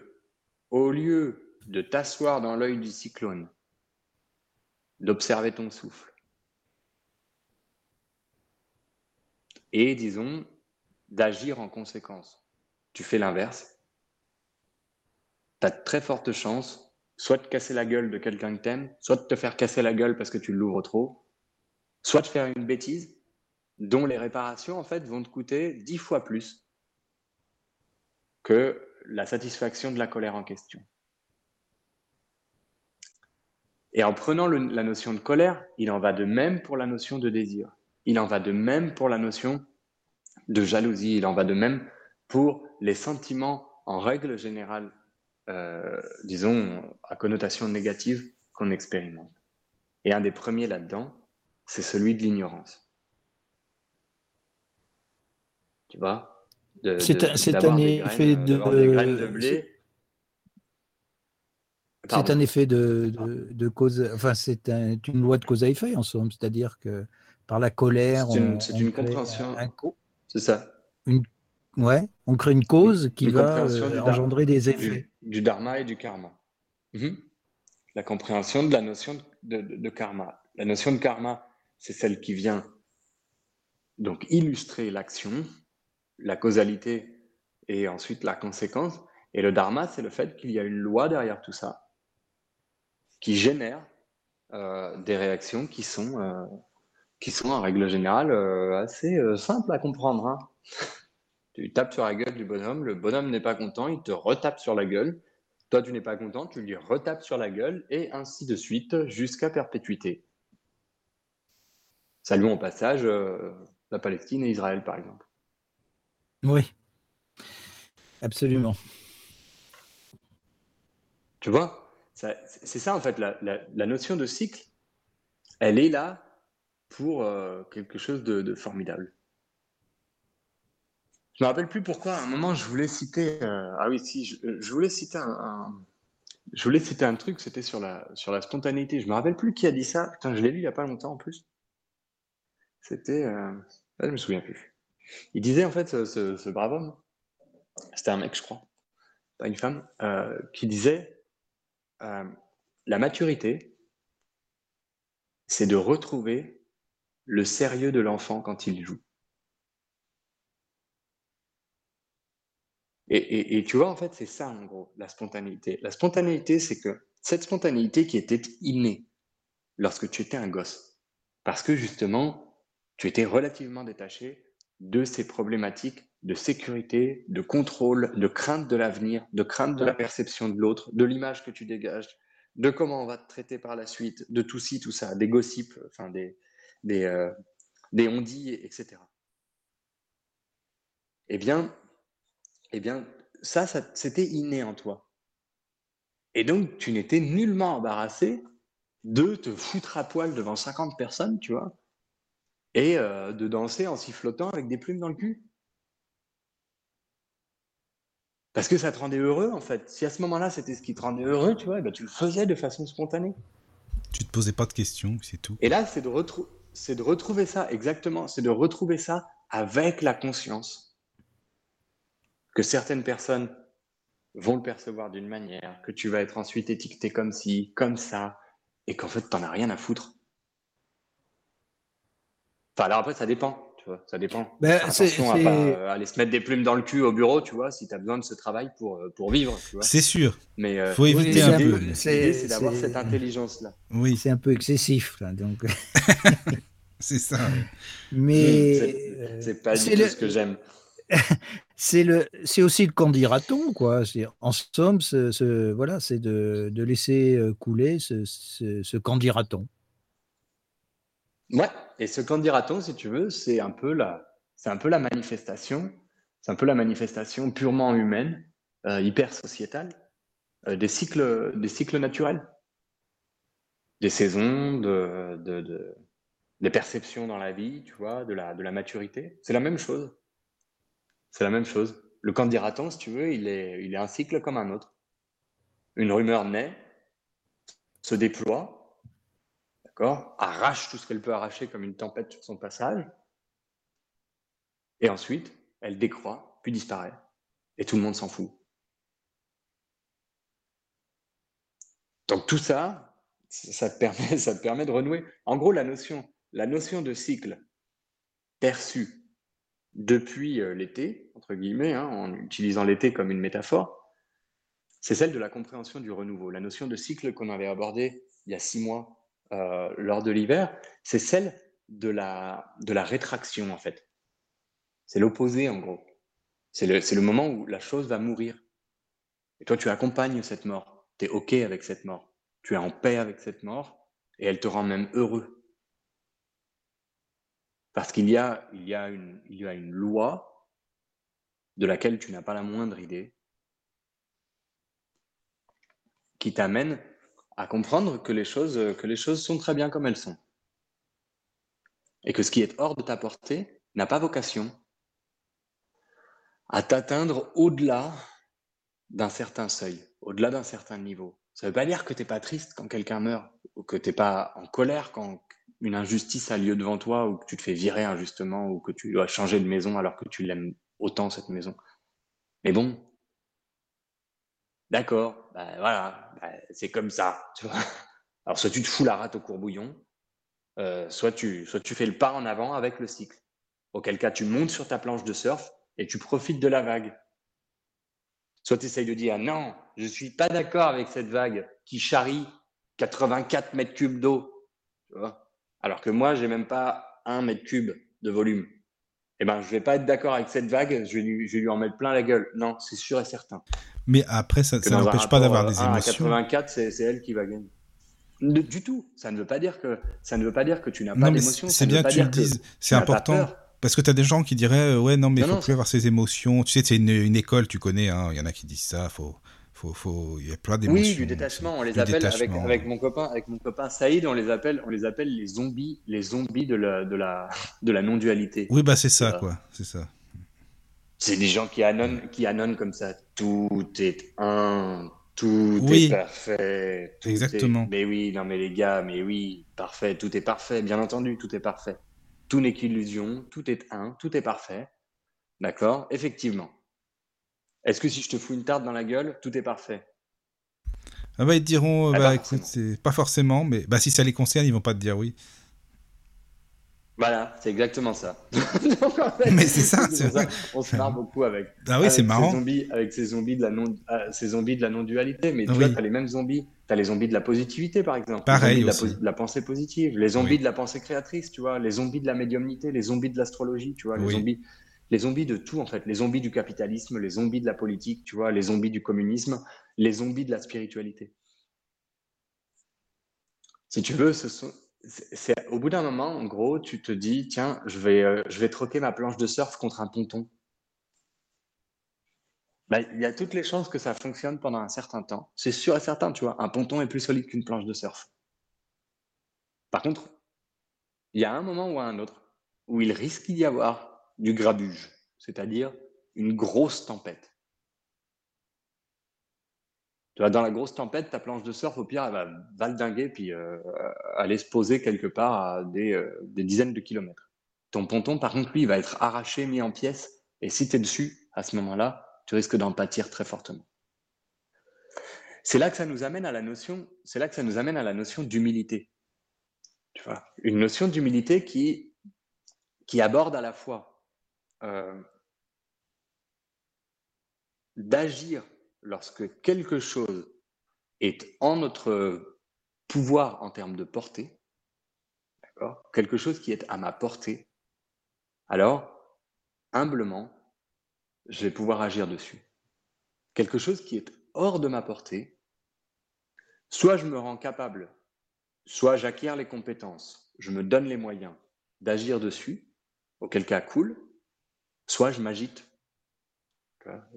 Speaker 4: au lieu de t'asseoir dans l'œil du cyclone, d'observer ton souffle, et, disons, d'agir en conséquence, tu fais l'inverse, tu as de très fortes chances soit de casser la gueule de quelqu'un que t'aimes, soit de te faire casser la gueule parce que tu l'ouvres trop, soit de faire une bêtise dont les réparations en fait vont te coûter dix fois plus que la satisfaction de la colère en question. Et en prenant la notion de colère, il en va de même pour la notion de désir. Il en va de même pour la notion de jalousie. Il en va de même pour les sentiments en règle générale, euh, disons, à connotation négative qu'on expérimente. Et un des premiers là-dedans, c'est celui de l'ignorance. Tu vois
Speaker 3: C'est un, effet de, de blé. C'est un effet de, de, cause, enfin c'est une loi de cause à effet en somme, c'est-à-dire que par la colère,
Speaker 4: c'est une, compréhension. C'est ça.
Speaker 3: Une, ouais, on crée une cause qui va euh, engendrer des effets.
Speaker 4: Du, dharma et du karma. Mhm. La compréhension de la notion de, karma. La notion de karma, c'est celle qui vient donc illustrer l'action, la causalité et ensuite la conséquence. Et le dharma, c'est le fait qu'il y a une loi derrière tout ça qui génère euh, des réactions qui sont, euh, qui sont en règle générale euh, assez simples à comprendre. Hein. tu tapes sur la gueule du bonhomme, le bonhomme n'est pas content, il te retape sur la gueule. Toi, tu n'es pas content, tu lui retapes sur la gueule, et ainsi de suite jusqu'à perpétuité. Saluons au passage la Palestine et Israël, par exemple.
Speaker 3: Oui, absolument.
Speaker 4: Tu vois, c'est ça en fait, la, notion de cycle, elle est là pour euh, quelque chose de, formidable. Je me rappelle plus pourquoi, à un moment, je voulais citer. Euh, ah oui, si, je, voulais citer un, je voulais citer un truc, c'était sur la, sur la spontanéité. Je me rappelle plus qui a dit ça. Putain, je l'ai lu il y a pas longtemps en plus. C'était. Euh... Ah, je me souviens plus. Il disait en fait, ce, brave homme, c'était un mec, je crois, pas une femme, euh, qui disait euh, la maturité, c'est de retrouver le sérieux de l'enfant quand il joue. Et, et, tu vois, en fait, c'est ça, en gros, la spontanéité. La spontanéité, c'est que cette spontanéité qui était innée lorsque tu étais un gosse, parce que justement, tu étais relativement détaché de ces problématiques de sécurité, de contrôle, de crainte de l'avenir, de crainte de la perception de l'autre, de l'image que tu dégages, de comment on va te traiter par la suite, de tout ci, tout ça, des gossips, enfin des, des, euh, des on etc. Eh bien, eh bien, ça, ça c'était inné en toi. Et donc, tu n'étais nullement embarrassé de te foutre à poil devant 50 personnes, tu vois, et euh, de danser en sifflotant avec des plumes dans le cul. Parce que ça te rendait heureux, en fait. Si à ce moment-là, c'était ce qui te rendait heureux, tu vois, eh ben, tu le faisais de façon spontanée.
Speaker 2: Tu te posais pas de questions, c'est tout.
Speaker 4: Et là, c'est de, c'est de retrouver ça, exactement, c'est de retrouver ça avec la conscience que certaines personnes vont le percevoir d'une manière, que tu vas être ensuite étiqueté comme ci, comme ça, et qu'en fait, tu n'en as rien à foutre alors après, ça dépend. Tu vois, ça dépend. Ben, Attention à pas euh, aller se mettre des plumes dans le cul au bureau, tu vois, si tu as besoin de ce travail pour, euh, pour vivre.
Speaker 2: C'est sûr.
Speaker 4: Mais
Speaker 2: euh, faut éviter un peu.
Speaker 4: C'est d'avoir cette intelligence-là.
Speaker 3: Oui. C'est un peu excessif, là, donc.
Speaker 2: c'est ça.
Speaker 3: Mais
Speaker 4: c'est pas du tout ce que j'aime.
Speaker 3: c'est le, c'est aussi le candidaton, quoi. En somme, ce, voilà, c'est de, de, laisser couler ce, ce, ce candidaton.
Speaker 4: Ouais, et ce qu'en dira-t-on, si tu veux, c'est un peu la, c'est un peu la manifestation, c'est un peu la manifestation purement humaine, euh, hyper sociétale, euh, des cycles, des cycles naturels, des saisons, de, de, des perceptions dans la vie, tu vois, de la, de la maturité. C'est la même chose. C'est la même chose. Le candidaton, si tu veux, il est, il est un cycle comme un autre. Une rumeur naît, se déploie, Arrache tout ce qu'elle peut arracher comme une tempête sur son passage. Et ensuite, elle décroît, puis disparaît. Et tout le monde s'en fout. Donc tout ça, ça te permet, ça te permet de renouer. En gros, la notion, la notion de cycle perçue depuis euh, l'été, entre guillemets, hein, en utilisant l'été comme une métaphore, c'est celle de la compréhension du renouveau. La notion de cycle qu'on avait abordée il y a six mois euh, lors de l'hiver, c'est celle de la, de la rétraction, en fait. C'est l'opposé, en gros. C'est le, le moment où la chose va mourir. Et toi, tu accompagnes cette mort. Tu es OK avec cette mort. Tu es en paix avec cette mort et elle te rend même heureux. Parce qu'il y y y a une loi de laquelle tu n'as pas la moindre idée qui t'amène à comprendre que les, choses, que les choses sont très bien comme elles sont. Et que ce qui est hors de ta portée n'a pas vocation à t'atteindre au-delà d'un certain seuil, au-delà d'un certain niveau. Ça ne veut pas dire que tu n'es pas triste quand quelqu'un meurt, ou que tu n'es pas en colère quand une injustice a lieu devant toi, ou que tu te fais virer injustement, ou que tu dois changer de maison alors que tu l'aimes autant, cette maison. Mais bon, d'accord, bah voilà, bah c'est comme ça. Alors soit tu te fous la rate au courbouillon, euh, soit, tu, soit tu fais le pas en avant avec le cycle. Auquel cas tu montes sur ta planche de surf et tu profites de la vague. Soit tu essayes de dire non, je ne suis pas d'accord avec cette vague qui charrie 84 mètres cubes d'eau. Alors que moi, j'ai même pas un mètre cube de volume. Eh ben, je vais pas être d'accord avec cette vague, je vais, lui, je vais lui en mettre plein la gueule. Non, c'est sûr et certain.
Speaker 2: Mais après, ça, n'empêche pas d'avoir des émotions.
Speaker 4: 84, c'est elle qui va gagner. du tout. Ça ne veut pas dire que ça ne veut pas dire que tu n'as pas d'émotion.
Speaker 2: C'est bien que tu le dises. C'est important. Parce que tu as des gens qui diraient, euh, ouais, non, mais il faut plus avoir ses émotions. Tu sais, c'est une, école, tu connais, hein. il y en a qui disent ça, faut, faut, faut, il y a plein d'émotions.
Speaker 4: Oui, du détachement. On les appelle avec, avec, mon copain, avec mon copain Saïd, on les appelle, on les appelle les zombies, les zombies de la, de la, de la non-dualité.
Speaker 2: Oui, bah c'est ça, quoi, c'est ça.
Speaker 4: C'est des gens qui annonnent, qui annonnent comme ça. Tout est un, tout est parfait.
Speaker 2: Exactement.
Speaker 4: Mais oui, non, mais les gars, mais oui, parfait, tout est parfait, bien entendu, tout est parfait. Tout n'est qu'illusion, tout est un, tout est parfait. D'accord? Effectivement. Est-ce que si je te fous une tarte dans la gueule, tout est parfait?
Speaker 2: Ah bah, ils te diront, ah bah, écoute, c'est pas forcément, mais bah, si ça les concerne, ils vont pas te dire oui.
Speaker 4: Voilà, c'est exactement ça.
Speaker 2: mais c'est ça,
Speaker 4: On se marre beaucoup avec.
Speaker 2: Ah oui, c'est marrant.
Speaker 4: Ces zombies, avec ces zombies de la non, euh, ces zombies de la non-dualité. Mais tu vois, tu as les mêmes zombies tu as les zombies de la positivité, par exemple.
Speaker 2: Pareil.
Speaker 4: Les zombies de la, pensée positive, les zombies de la pensée créatrice, tu vois, les zombies de la médiumnité, les zombies de l'astrologie, tu vois, les zombies. Les zombies de tout, en fait. Les zombies du capitalisme, les zombies de la politique, tu vois, les zombies du communisme, les zombies de la spiritualité. Si tu veux, c'est au bout d'un moment, en gros, tu te dis, tiens, je vais, euh, je vais troquer ma planche de surf contre un ponton. Bah, il y a toutes les chances que ça fonctionne pendant un certain temps. C'est sûr et certain, tu vois. Un ponton est plus solide qu'une planche de surf. Par contre, il y a un moment ou un autre où il risque d'y avoir du grabuge, c'est-à-dire une grosse tempête. Tu vois, dans la grosse tempête, ta planche de surf, au pire, elle va valdinguer puis euh, aller se poser quelque part à des, euh, dizaines de kilomètres. Ton ponton, par contre, lui, va être arraché, mis en pièces. Et si tu es dessus, à ce moment-là, tu risques d'en pâtir très fortement. C'est là que ça nous amène à la notion, c'est là que ça nous amène à la notion d'humilité. Tu vois, une notion d'humilité qui aborde à la fois euh, d'agir lorsque quelque chose est en notre pouvoir en termes de portée, quelque chose qui est à ma portée, alors, humblement, je vais pouvoir agir dessus. Quelque chose qui est hors de ma portée, soit je me rends capable, soit j'acquiers les compétences, je me donne les moyens d'agir dessus, auquel cas cool, soit je m'agite.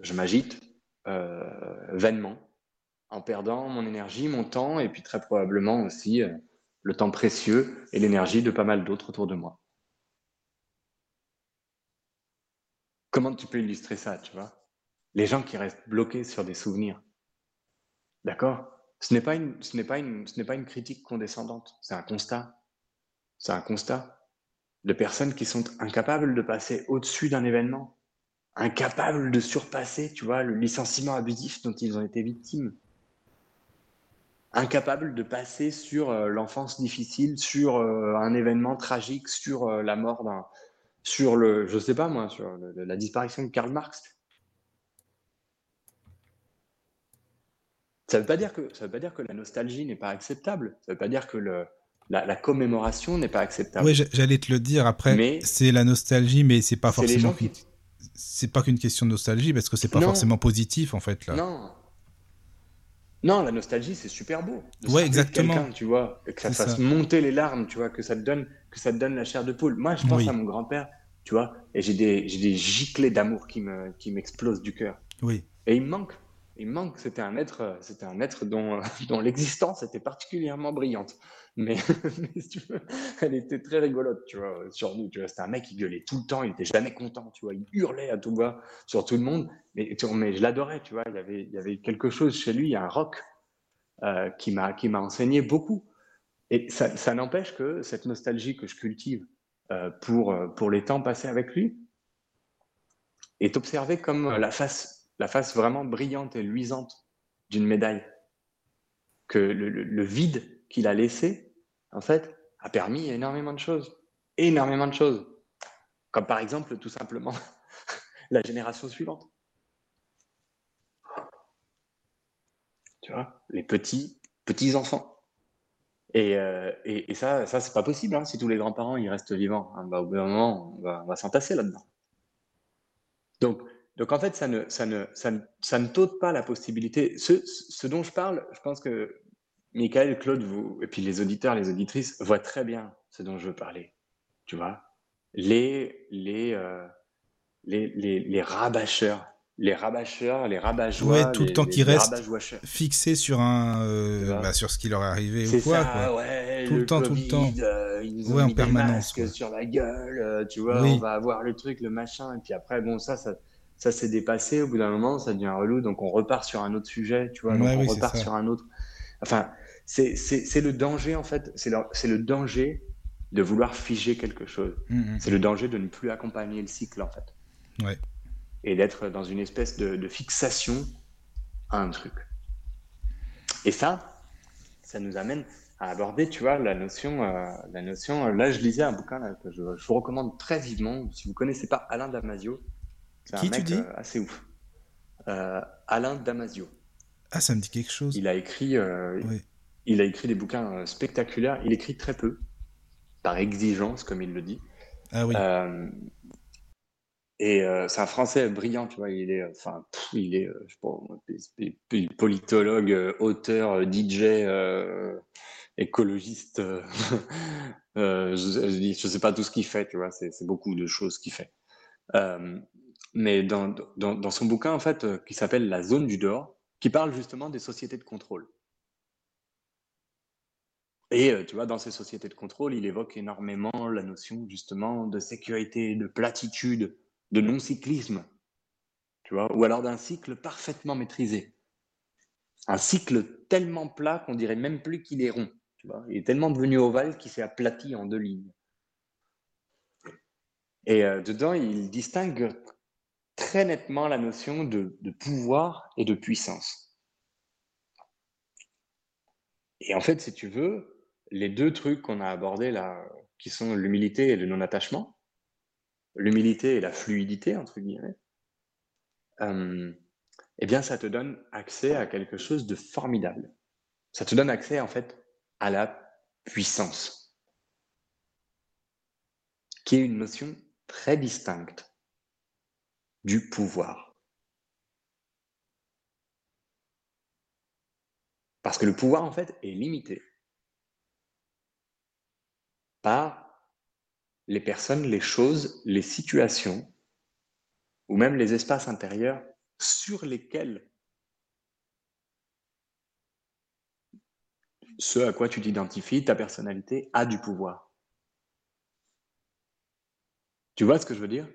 Speaker 4: Je m'agite euh, vainement, en perdant mon énergie, mon temps, et puis très probablement aussi euh, le temps précieux et l'énergie de pas mal d'autres autour de moi. Comment tu peux illustrer ça, tu vois? Les gens qui restent bloqués sur des souvenirs. D'accord? Ce n'est pas une, pas une critique condescendante. C'est un constat. C'est un constat de personnes qui sont incapables de passer au-dessus d'un événement, incapables de surpasser, tu vois, le licenciement abusif dont ils ont été victimes, incapables de passer sur euh, l'enfance difficile, sur euh, un événement tragique, sur euh, la mort d'un, sur le, je sais pas moi, sur la disparition de Karl Marx. Ça veut pas dire que veut pas dire que la nostalgie n'est pas acceptable. Ça veut pas dire que le, la, la commémoration n'est pas acceptable.
Speaker 2: Oui, j'allais te le dire. Après, c'est la nostalgie, mais c'est pas forcément.
Speaker 4: qui-
Speaker 2: C'est pas qu'une question de nostalgie, parce que c'est pas
Speaker 4: Non.
Speaker 2: forcément positif en fait là.
Speaker 4: Non. Non, la nostalgie, c'est super beau. De
Speaker 2: Ouais, exactement.
Speaker 4: Tu vois, que ça te fasse
Speaker 2: ça.
Speaker 4: monter les larmes, tu vois, que ça te donne, que ça te donne la chair de poule. Moi, je pense
Speaker 2: Oui.
Speaker 4: à mon grand-père, tu vois, et j'ai des, des giclées d'amour qui me, qui m'explosent du cœur.
Speaker 2: Oui.
Speaker 4: Et il me manque. Il manque. C'était un être, euh, c'était un être dont, euh, l'existence était particulièrement brillante. Mais, elle était très rigolote, tu vois, sur nous. C'était un mec qui gueulait tout le temps. Il était jamais content, tu vois. Il hurlait à tout va sur tout le monde. Mais, je l'adorais, tu vois. Il y avait, quelque chose chez lui, un rock euh, qui m'a, qui m'a enseigné beaucoup. Et ça, n'empêche que cette nostalgie que je cultive euh, pour, euh, pour les temps passés avec lui est observée comme la face, la face vraiment brillante et luisante d'une médaille. Que le, vide qu'il a laissé, en fait, a permis énormément de choses. Énormément de choses. Comme par exemple, tout simplement, la génération suivante. Tu vois, les petits, petits enfants. Et, euh, et, ça, ça c'est pas possible hein, si tous les grands-parents ils restent vivants. hein. Bah, au bout d'un moment, on va s'entasser là-dedans. Donc, donc en fait, ça ne, ça ne, ça ne, ça ne t'ôte pas la possibilité. Ce, ce dont je parle, je pense que Michael, Claude, vous, et puis les auditeurs, les auditrices voient très bien ce dont je veux parler. Tu vois, les, les, euh, les, les, les rabâcheurs, les rabâcheurs, les rabat-joie,
Speaker 2: Ouais, tout le
Speaker 4: les-
Speaker 2: temps restent
Speaker 4: rabat-joie-cheurs.
Speaker 2: Fixé sur un, euh, bah, sur ce qui leur est arrivé
Speaker 4: C'est
Speaker 2: ou quoi.
Speaker 4: ça,
Speaker 2: quoi.
Speaker 4: ouais.
Speaker 2: Tout le temps, tout le temps.
Speaker 4: euh, ils nous ont
Speaker 2: Ouais, en
Speaker 4: mis des
Speaker 2: permanence,
Speaker 4: masques sur la gueule, euh, tu vois,
Speaker 2: Oui.
Speaker 4: on va avoir le truc, le machin, et puis après, bon, ça, ça, ça s'est dépassé. Au bout d'un moment, ça devient relou, donc on repart sur un autre sujet, tu vois, donc
Speaker 2: Ouais,
Speaker 4: on
Speaker 2: oui,
Speaker 4: repart sur un autre. Enfin, c'est le danger, en fait, c'est le, le danger de vouloir figer quelque chose.
Speaker 2: Mm, mm.
Speaker 4: C'est le danger de ne plus accompagner le cycle, en fait.
Speaker 2: Ouais.
Speaker 4: Et d'être dans une espèce de, de fixation à un truc. Et ça, ça nous amène à aborder, tu vois, la notion, euh, la notion. Là, je lisais un bouquin là, que je, je vous recommande très vivement. Si vous connaissez pas Alain Damasio, c'est un
Speaker 2: Qui tu
Speaker 4: mec
Speaker 2: dis
Speaker 4: euh, assez ouf. Euh, Alain Damasio.
Speaker 2: Ah, ça me dit quelque chose.
Speaker 4: Il a écrit, euh,
Speaker 2: Oui.
Speaker 4: il a écrit des bouquins euh, spectaculaires. Il écrit très peu, par exigence, comme il le dit.
Speaker 2: Ah oui.
Speaker 4: Et c'est un Français brillant, tu vois. Il est, enfin, il est, je sais pas, politologue, auteur, DJ, écologiste. je, je sais pas tout ce qu'il fait, tu vois. C'est c'est beaucoup de choses qu'il fait. Euh, mais dans, dans, dans son bouquin, en fait, euh, qui s'appelle La zone du dehors, qui parle justement des sociétés de contrôle. Et euh, tu vois, dans ces sociétés de contrôle, il évoque énormément la notion justement de sécurité, de platitude, de non-cyclisme, tu vois, ou alors d'un cycle parfaitement maîtrisé. Un cycle tellement plat qu'on dirait même plus qu'il est rond, tu vois. Il est tellement devenu ovale qu'il s'est aplati en deux lignes. Et euh, dedans, il distingue très nettement la notion de, pouvoir et de puissance. Et en fait, si tu veux, les deux trucs qu'on a abordés là, qui sont l'humilité et le non-attachement, l'humilité et la fluidité, entre guillemets, euh, eh bien, ça te donne accès à quelque chose de formidable. Ça te donne accès, en fait, à la puissance, qui est une notion très distincte du pouvoir. Parce que le pouvoir, en fait, est limité par les personnes, les choses, les situations, ou même les espaces intérieurs sur lesquels ce à quoi tu t'identifies, ta personnalité, a du pouvoir. Tu vois ce que je veux dire?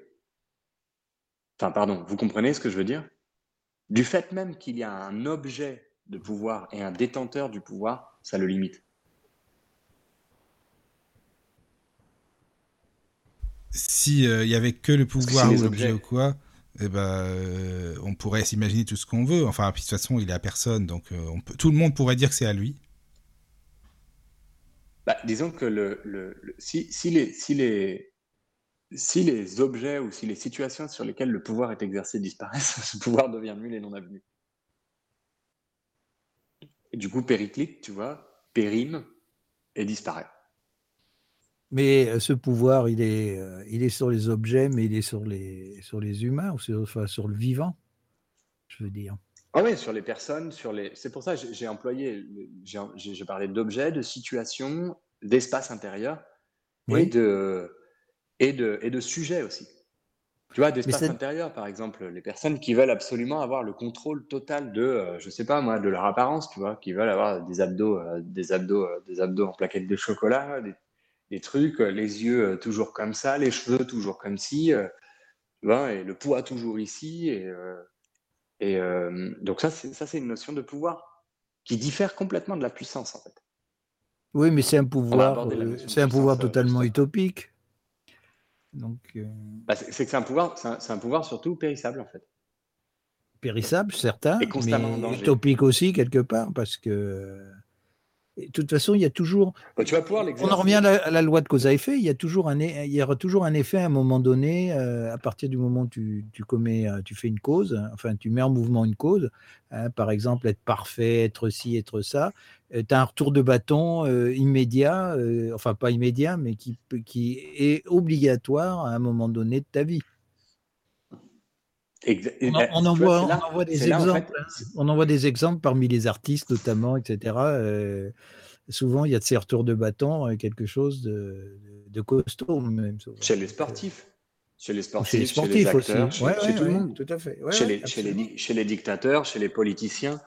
Speaker 4: Enfin, pardon, vous comprenez ce que je veux dire? Du fait même qu'il y a un objet de pouvoir et un détenteur du pouvoir, ça le limite.
Speaker 2: Si il y avait que le pouvoir ou l'objet ou quoi, eh ben, euh, on pourrait s'imaginer tout ce qu'on veut. Enfin, de toute façon, il est à personne, donc euh, on peut, tout le monde pourrait dire que c'est à lui.
Speaker 4: Bah, disons que le, si, si, les, si, les, si les objets ou si les situations sur lesquelles le pouvoir est exercé disparaissent, ce pouvoir devient nul et non avenu. Et du coup, périclite, tu vois, périme et disparaît.
Speaker 3: Mais euh, ce pouvoir, il est, euh, il est sur les objets, mais il est sur les, sur les humains, ou sur, enfin, sur le vivant, je veux dire.
Speaker 4: Ah oui, sur les personnes, sur les. C'est pour ça que j'ai employé, j'ai parlé d'objets, de situations, d'espace intérieur et, de, et, de, et de sujets aussi. Tu vois, d'espace intérieur, par exemple, les personnes qui veulent absolument avoir le contrôle total de, euh, je sais pas moi, de leur apparence, tu vois, qui veulent avoir des abdos, des abdos, des abdos en plaquettes de chocolat, des des trucs, euh, les yeux euh, toujours comme ça, les cheveux toujours comme ci, euh, tu vois, et le poids toujours ici. Et, et donc ça, c'est ça, c'est une notion de pouvoir qui diffère complètement de la puissance, en fait.
Speaker 3: Oui, mais c'est un pouvoir, c'est un pouvoir totalement utopique. Donc,
Speaker 4: bah, c'est que c'est un pouvoir, c'est un, pouvoir surtout périssable, en fait.
Speaker 3: Périssable, certain, et constamment mais utopique aussi quelque part, parce que de toute façon, il y a toujours.
Speaker 4: Bah, tu vas pouvoir
Speaker 3: On en revient à la, loi de cause à effet. Il y, a toujours un, il y aura toujours un effet à un moment donné, euh, à partir du moment où tu, tu, commets, euh, tu fais une cause, enfin, tu mets en mouvement une cause, hein, par exemple, être parfait, être ci, être ça. Euh, tu as un retour de bâton immédiat, enfin, pas immédiat, mais qui, qui est obligatoire à un moment donné de ta vie. On, en, voit, des exemples. Hein. On en des exemples parmi les artistes, notamment, etc. Euh, souvent, il y a de ces retours de bâton, euh, quelque chose de, costaud, même.
Speaker 4: Chez les sportifs. Chez les sportifs, chez les, acteurs, chez, tout le monde.
Speaker 3: Tout à fait.
Speaker 4: chez, les, chez, les, dictateurs, chez les politiciens.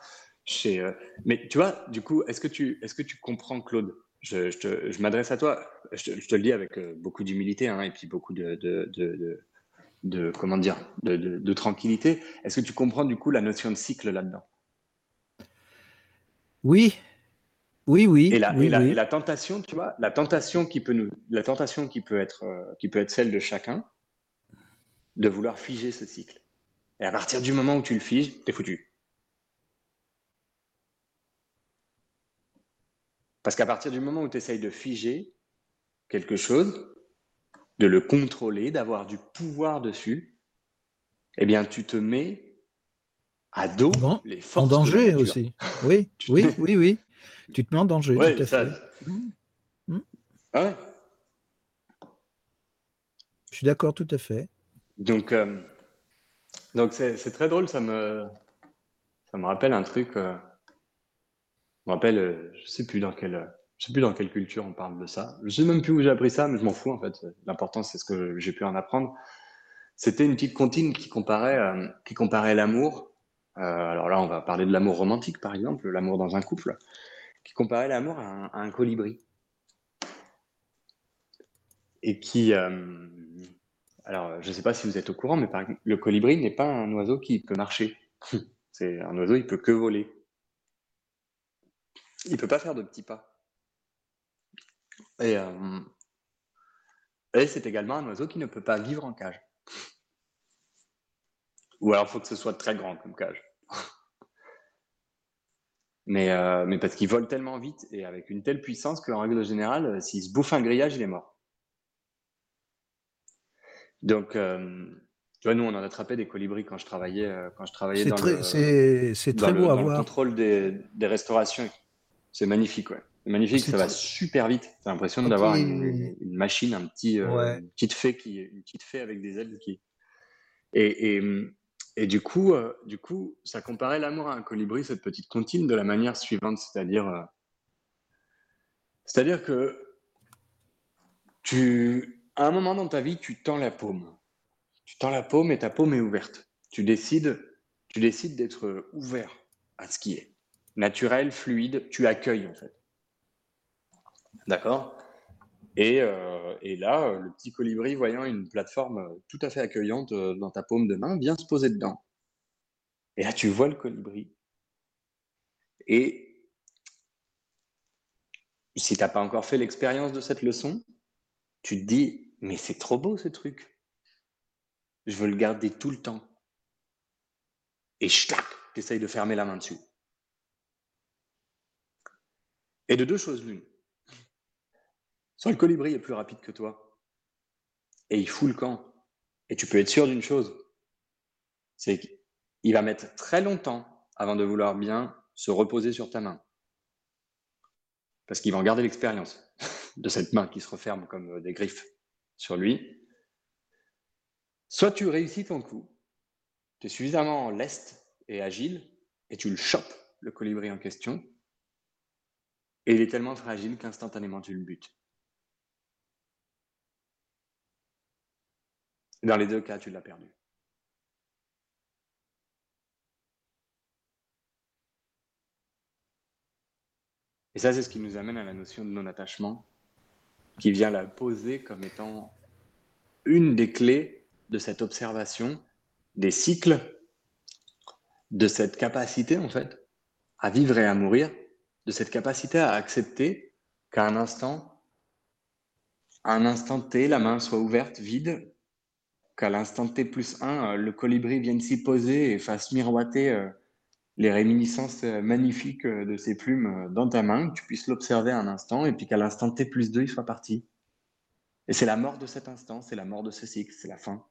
Speaker 4: Chez, euh, Mais tu vois, du coup, est-ce que, tu, est que tu comprends, Claude? Je, je, m'adresse à toi. Je te, le dis avec beaucoup d'humilité hein, et puis beaucoup de, de de comment dire de, tranquillité. Est-ce que tu comprends du coup la notion de cycle là-dedans?
Speaker 3: Oui, oui, oui.
Speaker 4: Et la, et, la, tentation, tu vois, la tentation qui peut nous, la tentation qui peut être euh, qui peut être celle de chacun, de vouloir figer ce cycle. Et à partir du moment où tu le figes, t'es foutu. Parce qu'à partir du moment où tu essayes de figer quelque chose, de le contrôler, d'avoir du pouvoir dessus, eh bien, tu te mets à dos les forces.
Speaker 3: En danger aussi. Oui, oui, oui, oui. Tu te mets en danger. tout à fait. Mmh.
Speaker 4: Mmh. Ah ouais.
Speaker 3: Je suis d'accord, tout à fait.
Speaker 4: Donc, euh, donc c'est, très drôle. Ça me, ça me rappelle un truc. Euh, je me rappelle, euh, je sais plus dans quel je sais plus dans quelle culture on parle de ça. Je sais même plus où j'ai appris ça, mais je m'en fous en fait. L'important c'est ce que j'ai pu en apprendre. C'était une petite comptine qui comparait, euh, qui comparait l'amour. Euh, alors là, on va parler de l'amour romantique par exemple, l'amour dans un couple, qui comparait l'amour à, un colibri et qui, euh, alors je ne sais pas si vous êtes au courant, mais par le colibri n'est pas un oiseau qui peut marcher. c'est un oiseau, il peut que voler. Il peut pas faire de petits pas. Euh, et, c'est également un oiseau qui ne peut pas vivre en cage. Ou alors il faut que ce soit très grand comme cage. mais, euh, mais parce qu'il vole tellement vite et avec une telle puissance qu'en règle générale, euh, s'il se bouffe un grillage, il est mort. Donc, tu vois, nous, on en attrapait des colibris quand je travaillais, quand je travaillais dans,
Speaker 3: le, très beau à voir.
Speaker 4: contrôle des, des restaurations. C'est magnifique, ouais. C'est magnifique, ça va super vite. T'as l'impression d'avoir une, machine, un petit, euh, une petite fée qui, une petite fée avec des ailes qui. Et, et, et du coup, euh, du coup, ça comparait l'amour à un colibri, cette petite comptine, de la manière suivante, c'est-à-dire, euh, c'est-à-dire que tu, à un moment dans ta vie, tu tends la paume. Tu tends la paume et ta paume est ouverte. Tu décides, tu décides d'être ouvert à ce qui est naturel, fluide. Tu accueilles en fait. D'accord euh, et, là, le petit colibri, voyant une plateforme tout à fait accueillante euh, dans ta paume de main, vient se poser dedans. Et là, tu vois le colibri. Et si tu n'as pas encore fait l'expérience de cette leçon, tu te dis, mais c'est trop beau ce truc. Je veux le garder tout le temps. Et tu essayes de fermer la main dessus. Et de deux choses l'une. Le colibri est plus rapide que toi, et il fout le camp. Et tu peux être sûr d'une chose, c'est qu'il va mettre très longtemps avant de vouloir bien se reposer sur ta main. Parce qu'il va en garder l'expérience de cette main qui se referme comme des griffes sur lui. Soit tu réussis ton coup, tu es suffisamment leste et agile, et tu le chopes, le colibri en question, et il est tellement fragile qu'instantanément tu le butes. Dans les deux cas, tu l'as perdu. Et ça, c'est ce qui nous amène à la notion de non-attachement, qui vient la poser comme étant une des clés de cette observation des cycles, de cette capacité, en fait, à vivre et à mourir, de cette capacité à accepter qu'à un instant, à un instant T, la main soit ouverte, vide, qu'à l'instant T plus 1, euh, le colibri vienne s'y poser et fasse miroiter euh, les réminiscences euh, magnifiques de ses plumes dans ta main, que tu puisses l'observer un instant, et puis qu'à l'instant T plus 2, il soit parti. Et c'est la mort de cet instant, c'est la mort de ce cycle, c'est la fin.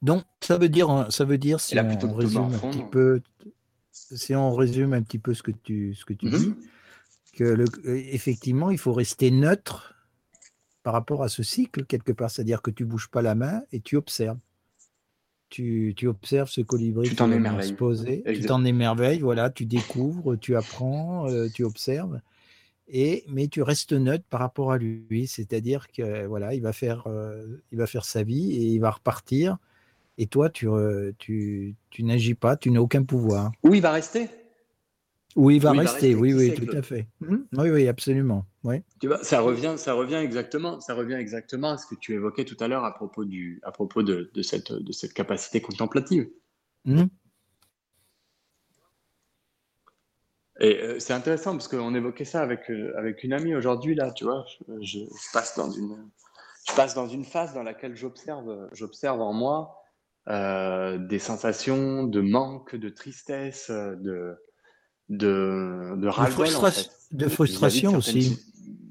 Speaker 3: Donc, ça veut dire, ça veut dire si on résume un petit peu, si on résume un petit peu ce que tu, ce que tu mhm. dis, que le, effectivement, il faut rester neutre par rapport à ce cycle, quelque part. C'est-à-dire que tu bouges pas la main et tu observes. Tu, tu observes ce colibri
Speaker 4: tu t'en se
Speaker 3: poser, tu t'en émerveilles, voilà, tu découvres, tu apprends, euh, tu observes, et, mais tu restes neutre par rapport à lui. C'est-à-dire que voilà, il va, faire, euh, il va faire sa vie et il va repartir. Et toi, tu, euh, tu, tu n'agis pas, tu n'as aucun pouvoir.
Speaker 4: Où il va rester?
Speaker 3: Oui, il va, rester, oui, oui, tout à fait. Hum, oui, oui, absolument. Oui.
Speaker 4: Tu vois, ça revient, ça revient exactement, ça revient exactement à ce que tu évoquais tout à l'heure à propos du, à propos de, de, cette, de cette capacité contemplative. Hum. Et euh, c'est intéressant parce qu'on évoquait ça avec, euh, avec une amie aujourd'hui là, tu vois. Je, passe dans une, je passe dans une phase dans laquelle j'observe, j'observe en moi euh, des sensations de manque, de tristesse, de de, de
Speaker 3: de frustration aussi.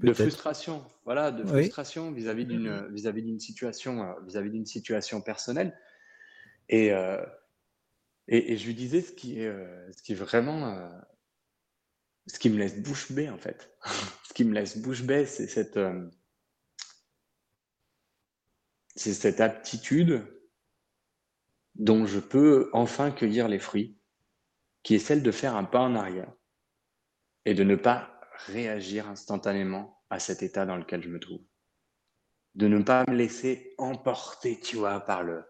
Speaker 4: De frustration, voilà, de frustration vis-à-vis d'une vis-à-vis d'une situation euh, vis-à-vis d'une situation personnelle. Et, euh, et, et je lui disais ce qui est euh, ce qui est vraiment ce qui me laisse bouche bée en fait. ce qui me laisse bouche bée, c'est cette c'est cette aptitude dont je peux enfin cueillir les fruits qui est celle de faire un pas en arrière et de ne pas réagir instantanément à cet état dans lequel je me trouve. De ne pas me laisser emporter, tu vois, par le,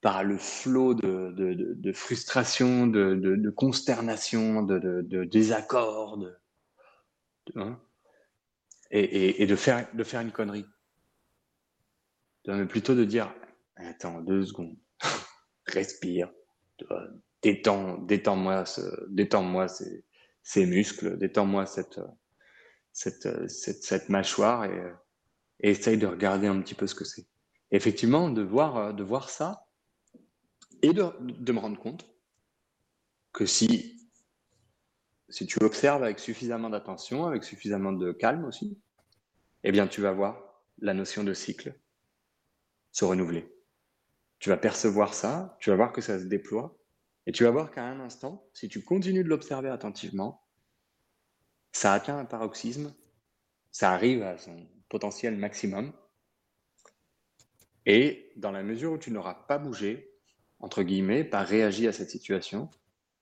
Speaker 4: par le flot de, de, de, frustration, de, consternation, de, désaccord, hein, et, et, de, faire, de faire une connerie. De, plutôt de dire, attends, deux secondes, respire, détends, détends-moi, détends-moi ces, ces, muscles, détends-moi cette, cette, cette, cette, mâchoire et, et, essaye de regarder un petit peu ce que c'est. Effectivement, de voir, de voir ça et de, de me rendre compte que si, si tu observes avec suffisamment d'attention, avec suffisamment de calme aussi, eh bien, tu vas voir la notion de cycle se renouveler. Tu vas percevoir ça, tu vas voir que ça se déploie, et tu vas voir qu'à un instant, si tu continues de l'observer attentivement, ça atteint un paroxysme, ça arrive à son potentiel maximum. Et dans la mesure où tu n'auras pas bougé, entre guillemets, pas réagi à cette situation,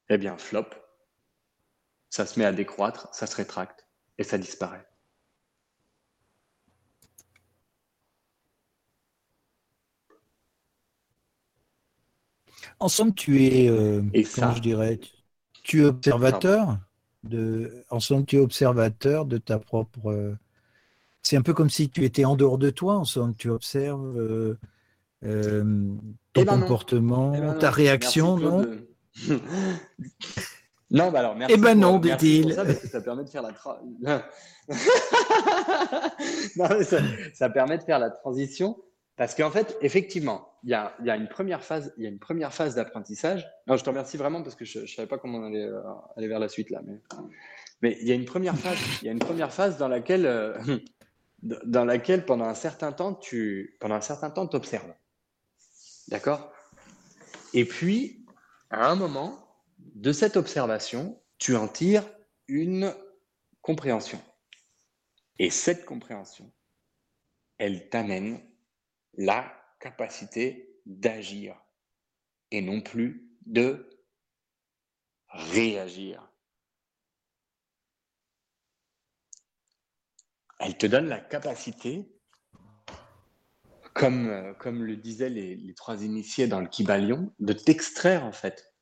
Speaker 4: eh bien, flop, ça se met à décroître, ça se rétracte et ça disparaît.
Speaker 3: En somme, tu es, euh, comment je dirais, tu es observateur de, en somme, tu es observateur de ta propre. Euh, c'est un peu comme si tu étais en dehors de toi. En somme, tu observes euh, ton eh ben comportement, eh ben ta réaction, non?
Speaker 4: Non, bah alors merci.
Speaker 3: Eh ben
Speaker 4: pour-
Speaker 3: non,
Speaker 4: merci
Speaker 3: dit-il.
Speaker 4: Ça, ça permet de faire la. tra- Non, ça, ça permet de faire la transition parce qu'en fait, effectivement, il y a, une première phase, il y a une première phase d'apprentissage. Je te remercie vraiment parce que je, ne savais pas comment on euh, aller vers la suite là, mais mais il y a une première phase, il y a une première phase dans laquelle euh, dans laquelle pendant un certain temps tu pendant un certain temps t'observes, d'accord? Et puis à un moment de cette observation, tu en tires une compréhension. Et cette compréhension, elle t'amène la capacité d'agir et non plus de réagir. Elle te donne la capacité, comme, euh, le disaient les, trois initiés dans le Kybalion, de t'extraire en fait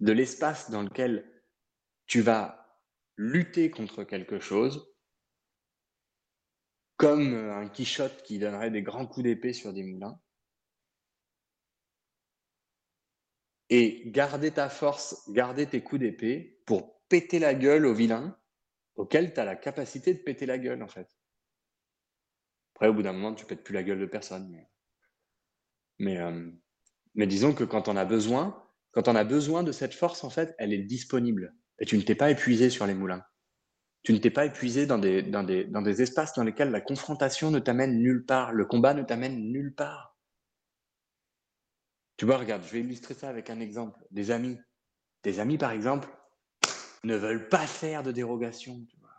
Speaker 4: de l'espace dans lequel tu vas lutter contre quelque chose, comme euh, un Quichotte qui donnerait des grands coups d'épée sur des moulins, et garder ta force, garder tes coups d'épée pour péter la gueule au vilain auquel tu as la capacité de péter la gueule en fait. Après, au bout d'un moment, tu pètes plus la gueule de personne. Euh, mais disons que quand on a besoin, quand on a besoin de cette force, en fait, elle est disponible. Et tu ne t'es pas épuisé sur les moulins. Tu ne t'es pas épuisé dans des, dans, des, dans des espaces dans lesquels la confrontation ne t'amène nulle part, le combat ne t'amène nulle part. Tu vois, regarde, je vais illustrer ça avec un exemple. Des amis. Des amis, par exemple, ne veulent pas faire de dérogation. Tu vois.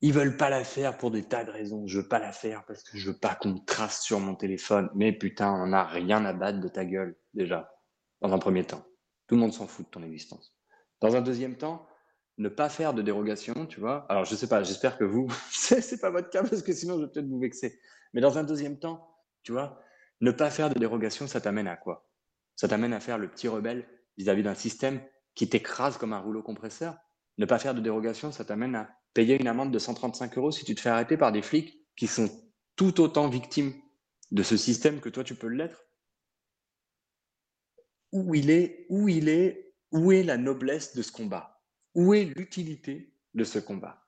Speaker 4: Ils veulent pas la faire pour des tas de raisons. Je veux pas la faire parce que je veux pas qu'on me trace sur mon téléphone. Mais putain, on n'a rien à battre de ta gueule, déjà dans un premier temps. Tout le monde s'en fout de ton existence. Dans un deuxième temps, ne pas faire de dérogation, tu vois. Alors, je sais pas, j'espère que vous, c'est pas votre cas parce que sinon je vais peut-être vous vexer. Mais dans un deuxième temps, tu vois, ne pas faire de dérogation, ça t'amène à quoi? Ça t'amène à faire le petit rebelle vis-à-vis d'un système qui t'écrase comme un rouleau compresseur. Ne pas faire de dérogation, ça t'amène à payer une amende de 135 euros si tu te fais arrêter par des flics qui sont tout autant victimes de ce système que toi tu peux l'être où il est, où il est, où est la noblesse de ce combat? Où est l'utilité de ce combat?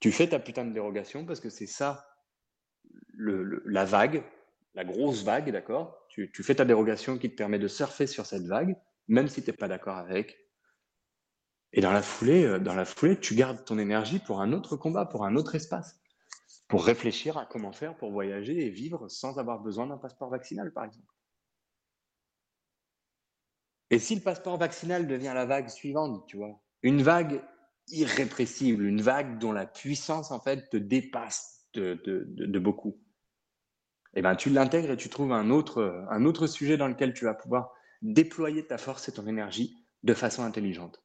Speaker 4: Tu fais ta putain de dérogation parce que c'est ça la vague, la grosse vague, d'accord? Tu, fais ta dérogation qui te permet de surfer sur cette vague, même si tu n'es pas d'accord avec. Et dans la foulée, dans la foulée, tu gardes ton énergie pour un autre combat, pour un autre espace, pour réfléchir à comment faire pour voyager et vivre sans avoir besoin d'un passeport vaccinal, par exemple. Et si le passeport vaccinal devient la vague suivante, tu vois, une vague irrépressible, une vague dont la puissance, en fait, te dépasse de, beaucoup, eh ben, tu l'intègres et tu trouves un autre, un autre sujet dans lequel tu vas pouvoir déployer ta force et ton énergie de façon intelligente.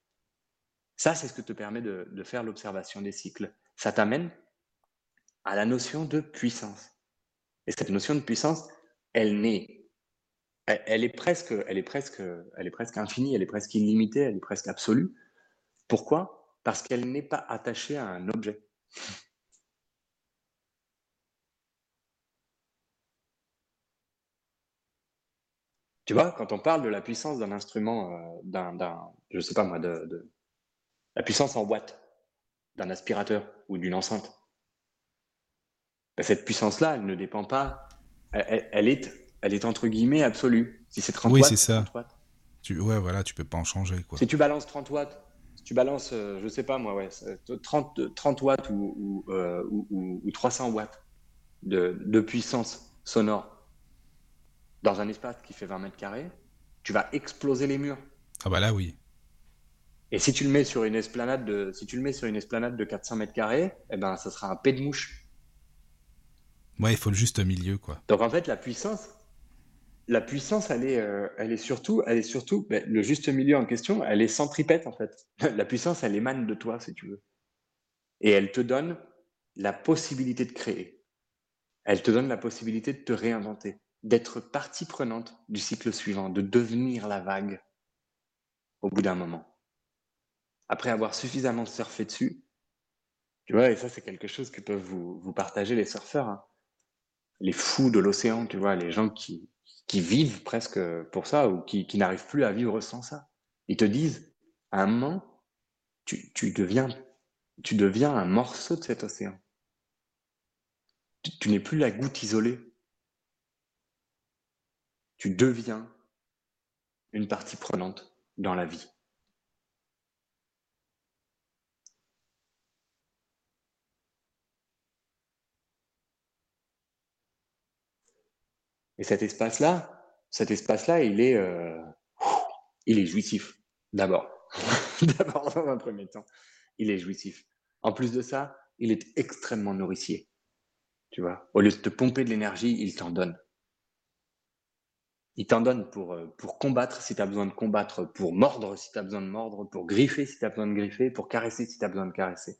Speaker 4: Ça, c'est ce que te permet de, de faire l'observation des cycles. Ça t'amène à la notion de puissance. Et cette notion de puissance, elle naît elle est presque, elle est presque, elle est presque infinie, elle est presque illimitée, elle est presque absolue. Pourquoi? Parce qu'elle n'est pas attachée à un objet. Tu vois, quand on parle de la puissance d'un instrument, euh, d'un, je sais pas moi, de, de, la puissance en watts d'un aspirateur ou d'une enceinte, ben cette puissance-là, elle ne dépend pas, elle, elle est elle est entre guillemets absolue. Si c'est 30
Speaker 2: oui,
Speaker 4: watts,
Speaker 2: c'est ça.
Speaker 4: 30 watts.
Speaker 2: Tu, ouais, voilà, tu peux pas en changer. Quoi.
Speaker 4: Si tu balances 30 watts, tu balances, euh, je sais pas moi, ouais, 30, 30 watts ou, ou, euh, ou, ou 300 watts de, de, puissance sonore dans un espace qui fait 20 mètres carrés, tu vas exploser les murs.
Speaker 2: Ah bah là, oui.
Speaker 4: Et si tu le mets sur une esplanade de, si tu le mets sur une esplanade de 400 mètres carrés, eh ben, ça sera un pet de mouche.
Speaker 2: Ouais, il faut le juste milieu, quoi.
Speaker 4: Donc en fait, la puissance, la puissance, elle est, euh, elle est surtout, elle est surtout ben, le juste milieu en question. Elle est centripète en fait. La puissance, elle émane de toi, si tu veux, et elle te donne la possibilité de créer. Elle te donne la possibilité de te réinventer, d'être partie prenante du cycle suivant, de devenir la vague au bout d'un moment. Après avoir suffisamment surfé dessus, tu vois, et ça c'est quelque chose que peuvent vous, partager les surfeurs, hein. les fous de l'océan, tu vois, les gens qui, qui vivent presque pour ça ou qui, n'arrivent plus à vivre sans ça. Ils te disent, à un moment, tu, deviens, tu deviens un morceau de cet océan. Tu n'es plus la goutte isolée. Tu deviens une partie prenante dans la vie. Et cet espace-là, cet espace-là, il est, euh, il est jouissif. D'abord, d'abord dans un premier temps, il est jouissif. En plus de ça, il est extrêmement nourricier. Tu vois, au lieu de te pomper de l'énergie, il t'en donne. Il t'en donne pour, euh, pour combattre si tu as besoin de combattre, pour mordre si tu as besoin de mordre, pour griffer si tu as besoin de griffer, pour caresser si tu as besoin de caresser,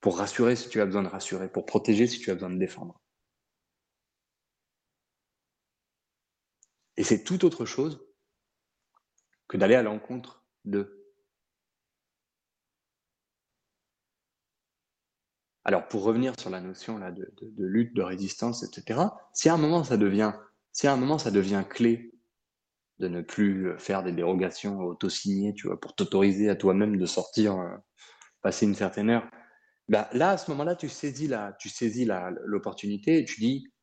Speaker 4: pour rassurer si tu as besoin de rassurer, pour protéger si tu as besoin de défendre. Et c'est tout autre chose que d'aller à l'encontre de. Alors, pour revenir sur la notion là, de, lutte, de résistance, etc., si à un moment ça devient, si à un moment ça devient clé de ne plus faire des dérogations auto-signées, tu vois, pour t'autoriser à toi-même de sortir, euh, passer une certaine heure, ben là, à ce moment-là, tu saisis l'opportunité et tu dis,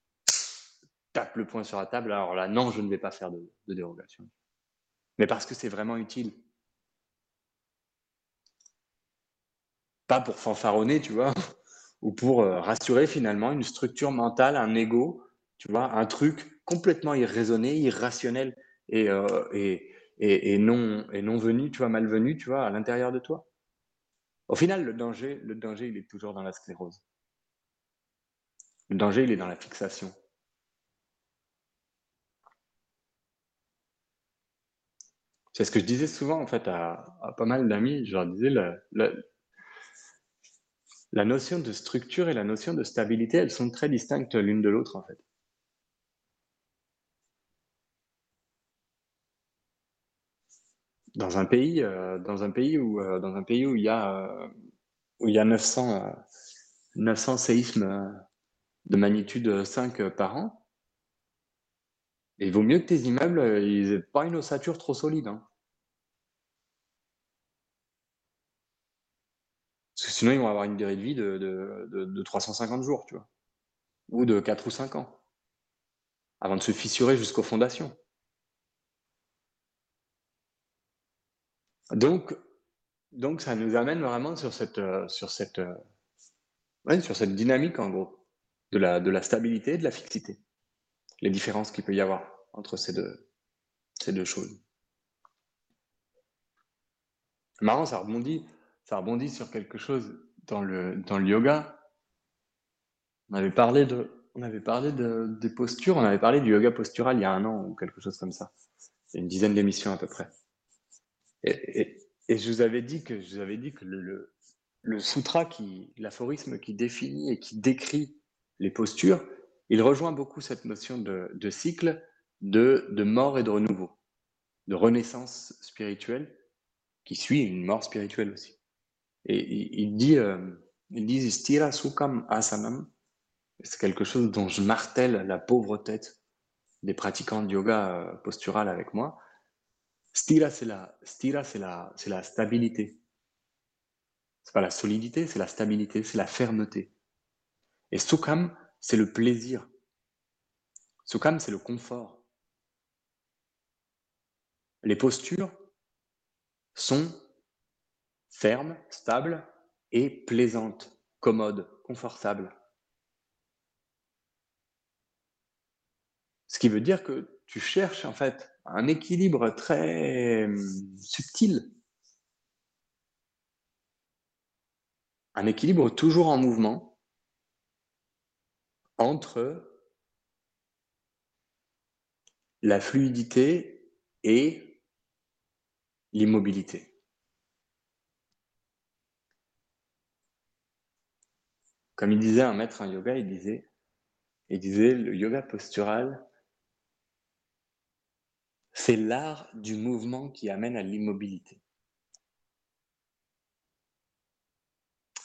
Speaker 4: tape le poing sur la table, alors là, non, je ne vais pas faire de, dérogation. Mais parce que c'est vraiment utile. Pas pour fanfaronner, tu vois, ou pour euh, rassurer finalement une structure mentale, un ego, tu vois, un truc complètement irraisonné, irrationnel et, euh, et, et, non, et non venu, tu vois, malvenu, tu vois, à l'intérieur de toi. Au final, le danger, le danger, il est toujours dans la sclérose. Le danger, il est dans la fixation. C'est ce que je disais souvent en fait à, pas mal d'amis. Je leur disais la, la, notion de structure et la notion de stabilité, elles sont très distinctes l'une de l'autre en fait. Dans un pays, euh, dans un pays où, euh, dans un pays où il y a, euh, où il y a 900, 900 séismes de magnitude 5 par an, il vaut mieux que tes immeubles, ils n'aient pas une ossature trop solide. Hein. Parce que sinon, ils vont avoir une durée de vie de, de, 350 jours, tu vois. Ou de 4 ou 5 ans. Avant de se fissurer jusqu'aux fondations. Donc, donc, ça nous amène vraiment sur cette, sur cette, sur cette dynamique, en gros, de la, de la stabilité et de la fixité les différences qu'il peut y avoir entre ces deux, ces deux choses. Marrant, ça rebondit, ça rebondit sur quelque chose dans le, dans le yoga. On avait parlé de, on avait parlé de, des postures, on avait parlé du yoga postural il y a un an ou quelque chose comme ça. Une dizaine d'émissions à peu près. Et, et, je vous avais dit que je vous avais dit que le, le, le sutra qui, l'aphorisme qui définit et qui décrit les postures, il rejoint beaucoup cette notion de, cycle, de, mort et de renouveau, de renaissance spirituelle qui suit une mort spirituelle aussi. Et il, dit, euh, il dit stira c'est quelque chose dont je martèle la pauvre tête des pratiquants de yoga euh, postural avec moi. Stira, c'est la, stira, c'est la, c'est la stabilité. C'est pas la solidité, c'est la stabilité, c'est la fermeté. Et Sukham, c'est le plaisir. Sukham, c'est le confort. Les postures sont fermes, stables et plaisantes, commodes, confortables. Ce qui veut dire que tu cherches en fait un équilibre très hum, subtil, un équilibre toujours en mouvement, entre la fluidité et l'immobilité. Comme il disait un maître en yoga, il disait, il le yoga postural, c'est l'art du mouvement qui amène à l'immobilité.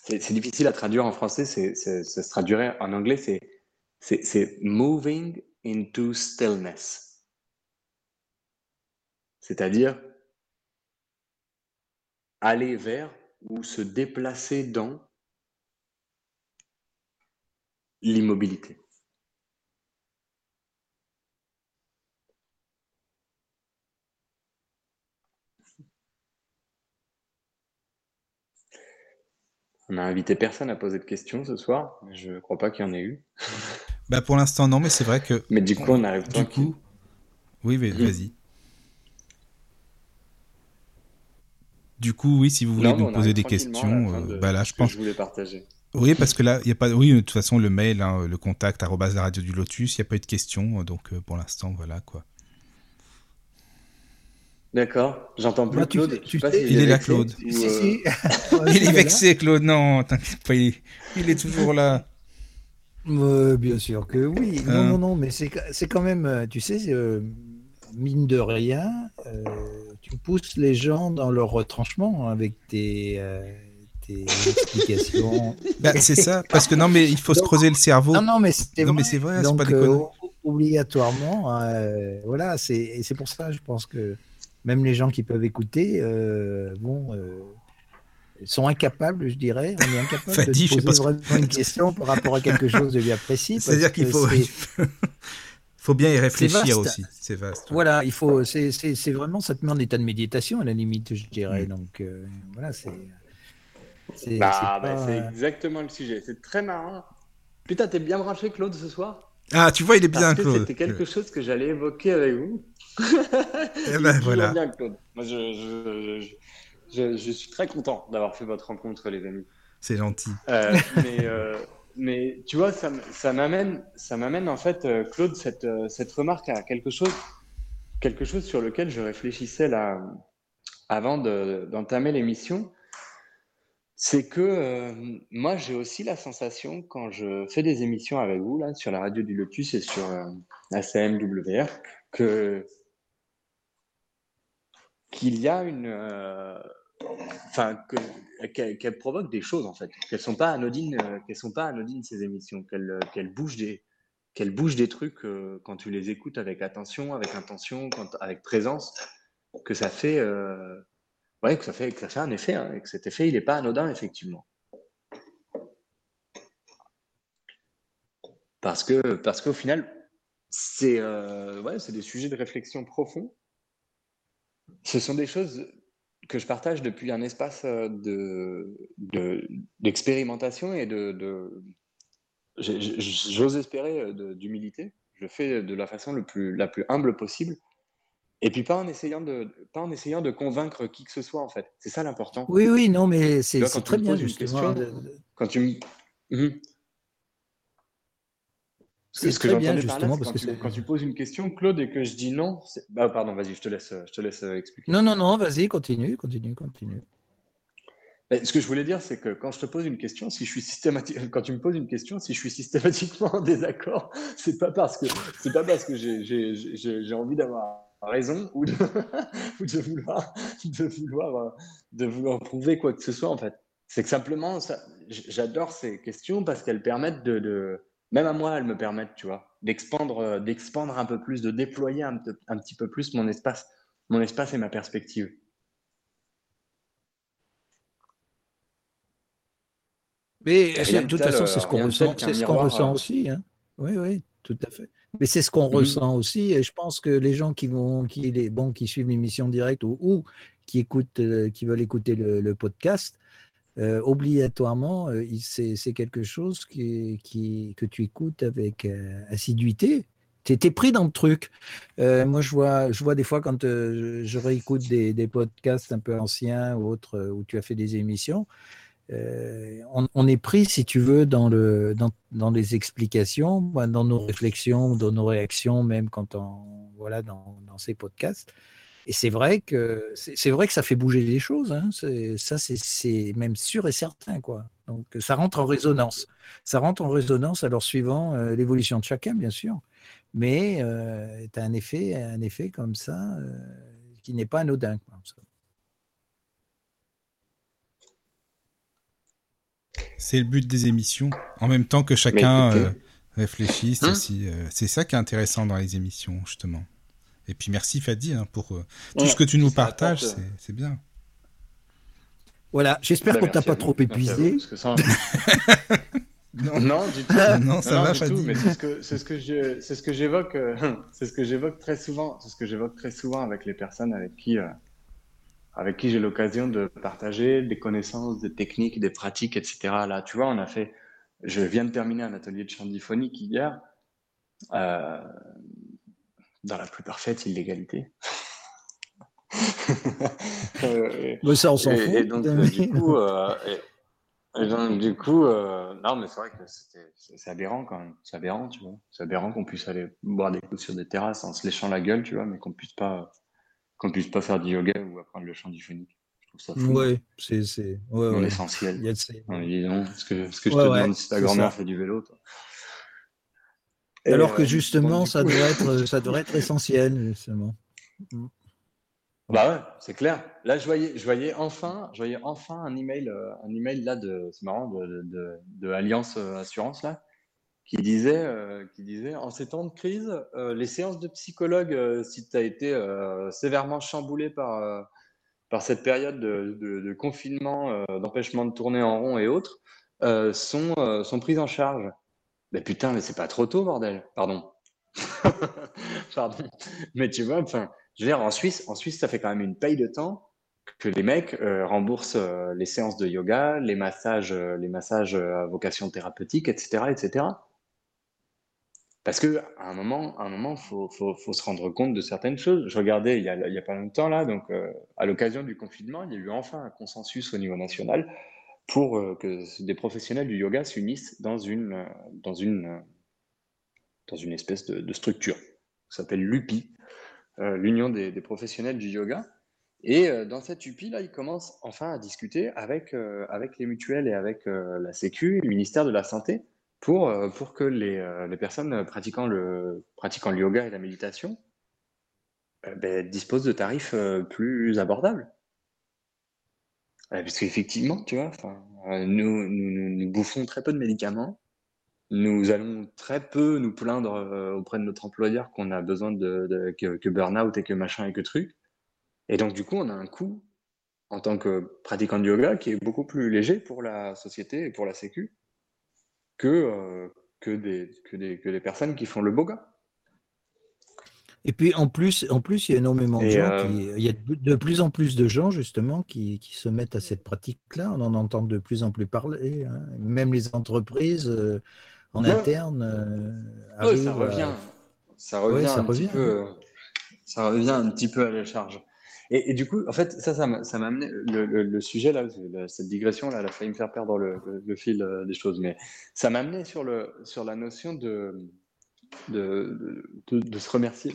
Speaker 4: C'est difficile à traduire en français, ça se traduirait en anglais, c'est c'est moving into stillness. C'est-à-dire aller vers ou se déplacer dans l'immobilité. On n'a invité personne à poser de questions ce soir. Je ne crois pas qu'il y en ait eu.
Speaker 2: Bah pour l'instant non, mais c'est vrai que.
Speaker 4: Mais du coup, on arrive
Speaker 2: Du coup, oui, mais
Speaker 4: Mhm.
Speaker 2: vas-y. Du coup, oui, si vous voulez
Speaker 4: Non,
Speaker 2: nous poser des questions, euh,
Speaker 4: de
Speaker 2: bah là, je
Speaker 4: que
Speaker 2: pense.
Speaker 4: je voulais partager.
Speaker 2: Oui, parce que là, il y a pas. Oui, de toute façon, le mail, hein, le contact la radio du Lotus, il n'y a pas eu de questions, donc euh, pour l'instant, voilà quoi.
Speaker 4: D'accord. J'entends plus
Speaker 3: Bah,
Speaker 4: Claude.
Speaker 3: tu
Speaker 4: sais
Speaker 2: Il est là,
Speaker 4: vexé
Speaker 2: Claude.
Speaker 4: ou,
Speaker 3: Si,
Speaker 4: euh,
Speaker 3: si.
Speaker 2: Il est
Speaker 3: là.
Speaker 2: vexé, Claude. Non, t'inquiète pas, il est, il est toujours là.
Speaker 3: Euh, bien sûr que oui. Non,
Speaker 2: Hein.
Speaker 3: non, non, mais c'est c'est quand même, euh, tu sais, euh, mine de rien, euh, tu pousses les gens dans leur retranchement avec tes, euh, tes explications.
Speaker 2: Bah, c'est ça, parce que non, mais il faut se creuser le cerveau.
Speaker 3: Non, non, mais c'est
Speaker 2: Non,
Speaker 3: vrai.
Speaker 2: mais c'est vrai, c'est
Speaker 3: Donc,
Speaker 2: pas des
Speaker 3: euh, obligatoirement, euh, voilà, c'est pour ça, je pense que même les gens qui peuvent écouter, euh, euh, sont incapables, je dirais, on est incapable
Speaker 2: Fadi,
Speaker 3: de poser
Speaker 2: que-
Speaker 3: vraiment une question par rapport à quelque chose de bien précis.
Speaker 2: C'est-à-dire qu'il faut, faut bien y réfléchir aussi. C'est vaste. ouais.
Speaker 3: Voilà, il faut, c'est vraiment, ça te met en état de méditation à la limite, je dirais.
Speaker 2: Mm.
Speaker 3: Donc euh, voilà, c'est. C'est-
Speaker 4: Bah,
Speaker 3: c'est
Speaker 4: bah, exactement le sujet. C'est très marrant. Putain, t'es bien branché, Claude, ce soir?
Speaker 2: Ah, tu vois, il est bien,
Speaker 4: Parce que
Speaker 2: Claude.
Speaker 4: c'était quelque chose que j'allais évoquer avec vous.
Speaker 2: Eh
Speaker 4: Il
Speaker 2: ben, voilà.
Speaker 4: bien, Claude. Moi, je, je, je, je- je suis très content d'avoir fait votre rencontre, les amis.
Speaker 2: C'est gentil.
Speaker 4: Euh, mais, euh, mais tu vois, ça, ça m'amène, ça m'amène en fait, euh, Claude, cette, euh, cette remarque à quelque chose, quelque chose sur lequel je réfléchissais là avant de- d'entamer l'émission. C'est que euh, moi, j'ai aussi la sensation quand je fais des émissions avec vous là sur la radio du Lotus et sur euh, ACMWR que qu'il y a une, euh, enfin que- qu'elles qu'elles provoquent des choses en fait, qu'elles sont pas anodines, euh, qu'elles sont pas anodines ces émissions, qu'elles euh, bougent des qu'elles bougent des trucs euh, quand tu les écoutes avec attention, avec intention, quand, avec présence, que ça fait euh, que ça fait que ça fait un effet hein, et que cet effet il est pas anodin effectivement. Parce que parce qu'au final c'est euh, ouais, des sujets de réflexion profonds. Ce sont des choses que je partage depuis un espace euh, de, de- d'expérimentation et de, de- j'ose espérer euh, d'humilité. Je fais de la façon le plus, la plus humble possible. Et puis pas en essayant de, pas en essayant de convaincre qui que ce soit en fait. C'est ça l'important.
Speaker 3: Oui, oui, non, mais c'est, très
Speaker 4: me
Speaker 3: bien justement. de-
Speaker 4: Quand tu me, que,
Speaker 3: C'est
Speaker 4: ce que j'entendais là,
Speaker 3: justement,
Speaker 4: c'est
Speaker 3: parce
Speaker 4: quand,
Speaker 3: que
Speaker 4: tu, quand tu poses une question, Claude, et que je dis non. Bah, pardon, vas-y, je te laisse, je te laisse euh, expliquer.
Speaker 3: Non, non, non, vas-y, continue, continue, continue.
Speaker 4: Mais ce que je voulais dire, c'est que quand je te pose une question, si je suis systématique, quand tu me poses une question, si je suis systématiquement en désaccord, c'est pas parce que c'est pas parce que j'ai- j'ai j'ai- j'ai envie d'avoir raison ou de, ou de vouloir de vouloir euh, de vouloir prouver quoi que ce soit en fait. C'est que simplement, j'adore ces questions parce qu'elles permettent de, de- même à moi, elles me permettent, tu vois, d'expandre, euh, d'expandre un peu plus, de déployer un, petit peu plus mon espace, mon espace et ma perspective.
Speaker 3: Mais
Speaker 4: de
Speaker 3: toute façon,
Speaker 4: euh,
Speaker 3: c'est ce qu'on
Speaker 4: rien de
Speaker 3: ressent, ce qu'on
Speaker 4: miroir,
Speaker 3: ressent
Speaker 4: euh.
Speaker 3: aussi. Hein. Oui, oui, tout à fait. Mais c'est ce qu'on
Speaker 4: Mhm.
Speaker 3: ressent aussi. Et je pense que les gens qui vont, qui les bon, qui suivent l'émission directe ou, ou qui écoutent, euh, qui veulent écouter le, le podcast, euh, obligatoirement, euh, c'est quelque chose qui, qui, que tu écoutes avec assiduité. Tu es, pris dans le truc. Moi, je vois, je vois des fois quand je, je réécoute des, des podcasts un peu anciens ou autres où tu as fait des émissions, euh, on, est pris, si tu veux, dans, le, dans, dans les explications, bah, dans nos réflexions, dans nos réactions, même quand on, voilà, dans, dans ces podcasts. Et c'est vrai que c'est vrai que ça fait bouger les choses. Hein. Ça, c'est- même sûr et certain, quoi. Donc, ça rentre en résonance. Ça rentre en résonance, alors suivant euh, l'évolution de chacun, bien sûr. Mais tu as un effet, un effet comme ça euh, qui n'est pas anodin.
Speaker 2: C'est le but des émissions. En même temps que chacun
Speaker 4: écoutez-
Speaker 2: euh, réfléchisse
Speaker 4: Hein
Speaker 2: aussi. euh, c'est ça qui est intéressant dans les émissions, justement. Et puis merci Fadi hein, pour euh, tout
Speaker 4: Ouais,
Speaker 2: ce que tu nous partages, c'est- c'est bien.
Speaker 3: Voilà, j'espère
Speaker 4: Bah,
Speaker 3: qu'on t'a pas
Speaker 4: vous.
Speaker 3: trop
Speaker 4: vous,
Speaker 3: épuisé.
Speaker 4: ça-
Speaker 2: Non,
Speaker 4: Non, du tout.
Speaker 2: non, ça
Speaker 4: Non,
Speaker 2: va,
Speaker 4: du
Speaker 2: Fadi.
Speaker 4: tout, mais c'est ce que c'est ce que je c'est ce que j'évoque euh, c'est ce que j'évoque très souvent c'est ce que j'évoque très souvent avec les personnes avec qui euh, avec qui j'ai l'occasion de partager des connaissances, des techniques, des pratiques, etc. Là, tu vois, on a fait je viens de terminer un atelier de chant diphonique hier euh, dans la plus parfaite illégalité. Euh,
Speaker 3: Mais ça, on s'en fout.
Speaker 4: et donc, euh, du coup, euh, et, et donc, du coup non, mais c'est vrai que c'est aberrant quand même. C'est aberrant, tu vois. C'est aberrant qu'on puisse aller boire des coups sur des terrasses en se léchant la gueule, tu vois, mais qu'on puisse pas, qu'on puisse pas faire du yoga ou apprendre le chant diphonique. Je trouve ça fou.
Speaker 3: Ouais, c'est. c'est- Ouais,
Speaker 4: Non
Speaker 3: ouais.
Speaker 4: l'essentiel.
Speaker 3: Il y a de ces-
Speaker 4: Non, mais dis donc, est-ce que, est-ce que je te demande si ta grand-mère fait du vélo, toi Et,
Speaker 3: Alors que
Speaker 4: euh,
Speaker 3: justement, ça
Speaker 4: coup-
Speaker 3: devrait être, ça devrait être essentiel, justement.
Speaker 4: Bah ouais, c'est clair. Là, je voyais, je voyais enfin, je voyais enfin un email, euh, un email là de, c'est marrant, de, de, de Alliance euh, Assurance là, qui disait, euh, qui disait, en ces temps de crise, euh, les séances de psychologue, euh, si tu as été sévèrement chamboulé par, par cette période de, confinement, d'empêchement de tourner en rond et autres, sont, sont prises en charge. Mais putain, mais c'est pas trop tôt, bordel. Pardon. Pardon. Mais tu vois, enfin, je veux dire, en Suisse, en Suisse, ça fait quand même une paye de temps que les mecs remboursent les séances de yoga, les massages, les massages à vocation thérapeutique, etc., etc. Parce que à un moment, à un moment, faut, se rendre compte de certaines choses. Je regardais il y a, pas longtemps là, donc euh, à l'occasion du confinement, il y a eu enfin un consensus au niveau national pour euh, que des professionnels du yoga s'unissent dans une, euh, dans une, espèce de, structure. Ça s'appelle l'UPI, l'Union des, professionnels du yoga. Et dans cette UPI, là, ils commencent enfin à discuter avec, avec les mutuelles et avec la Sécu, le ministère de la Santé, pour, euh, pour que les, euh, les personnes pratiquant le, pratiquant le yoga et la méditation euh, ben, disposent de tarifs plus abordables. Parce qu'effectivement, tu vois, nous, nous, nous, bouffons très peu de médicaments. Nous allons très peu nous plaindre auprès de notre employeur qu'on a besoin de, de- que, que burn-out et que machin et que truc. Et donc, du coup, on a un coût en tant que pratiquant de yoga qui est beaucoup plus léger pour la société et pour la Sécu que, euh, que, des, que, des, que les personnes qui font le boga.
Speaker 3: Et puis en plus, en plus, il y a énormément de
Speaker 4: Et,
Speaker 3: gens
Speaker 4: euh,
Speaker 3: qui, il y a de plus en plus de gens justement qui, qui se mettent à cette pratique-là. On en entend de plus en plus parler. hein. Même les entreprises euh, en
Speaker 4: Ouais.
Speaker 3: interne euh,
Speaker 4: Ouais,
Speaker 3: arrivent
Speaker 4: ça
Speaker 3: à-
Speaker 4: revient. Ça
Speaker 3: Ouais,
Speaker 4: revient
Speaker 3: ça
Speaker 4: un
Speaker 3: revient,
Speaker 4: petit peu. euh, Ça revient un petit peu à la charge. Et, du coup, en fait, ça, ça m'a amené le, le- le sujet là, cette digression là, elle a failli me faire perdre le, le- fil euh, des choses, mais ça m'a amené sur le sur la notion de de, de, de se remercier,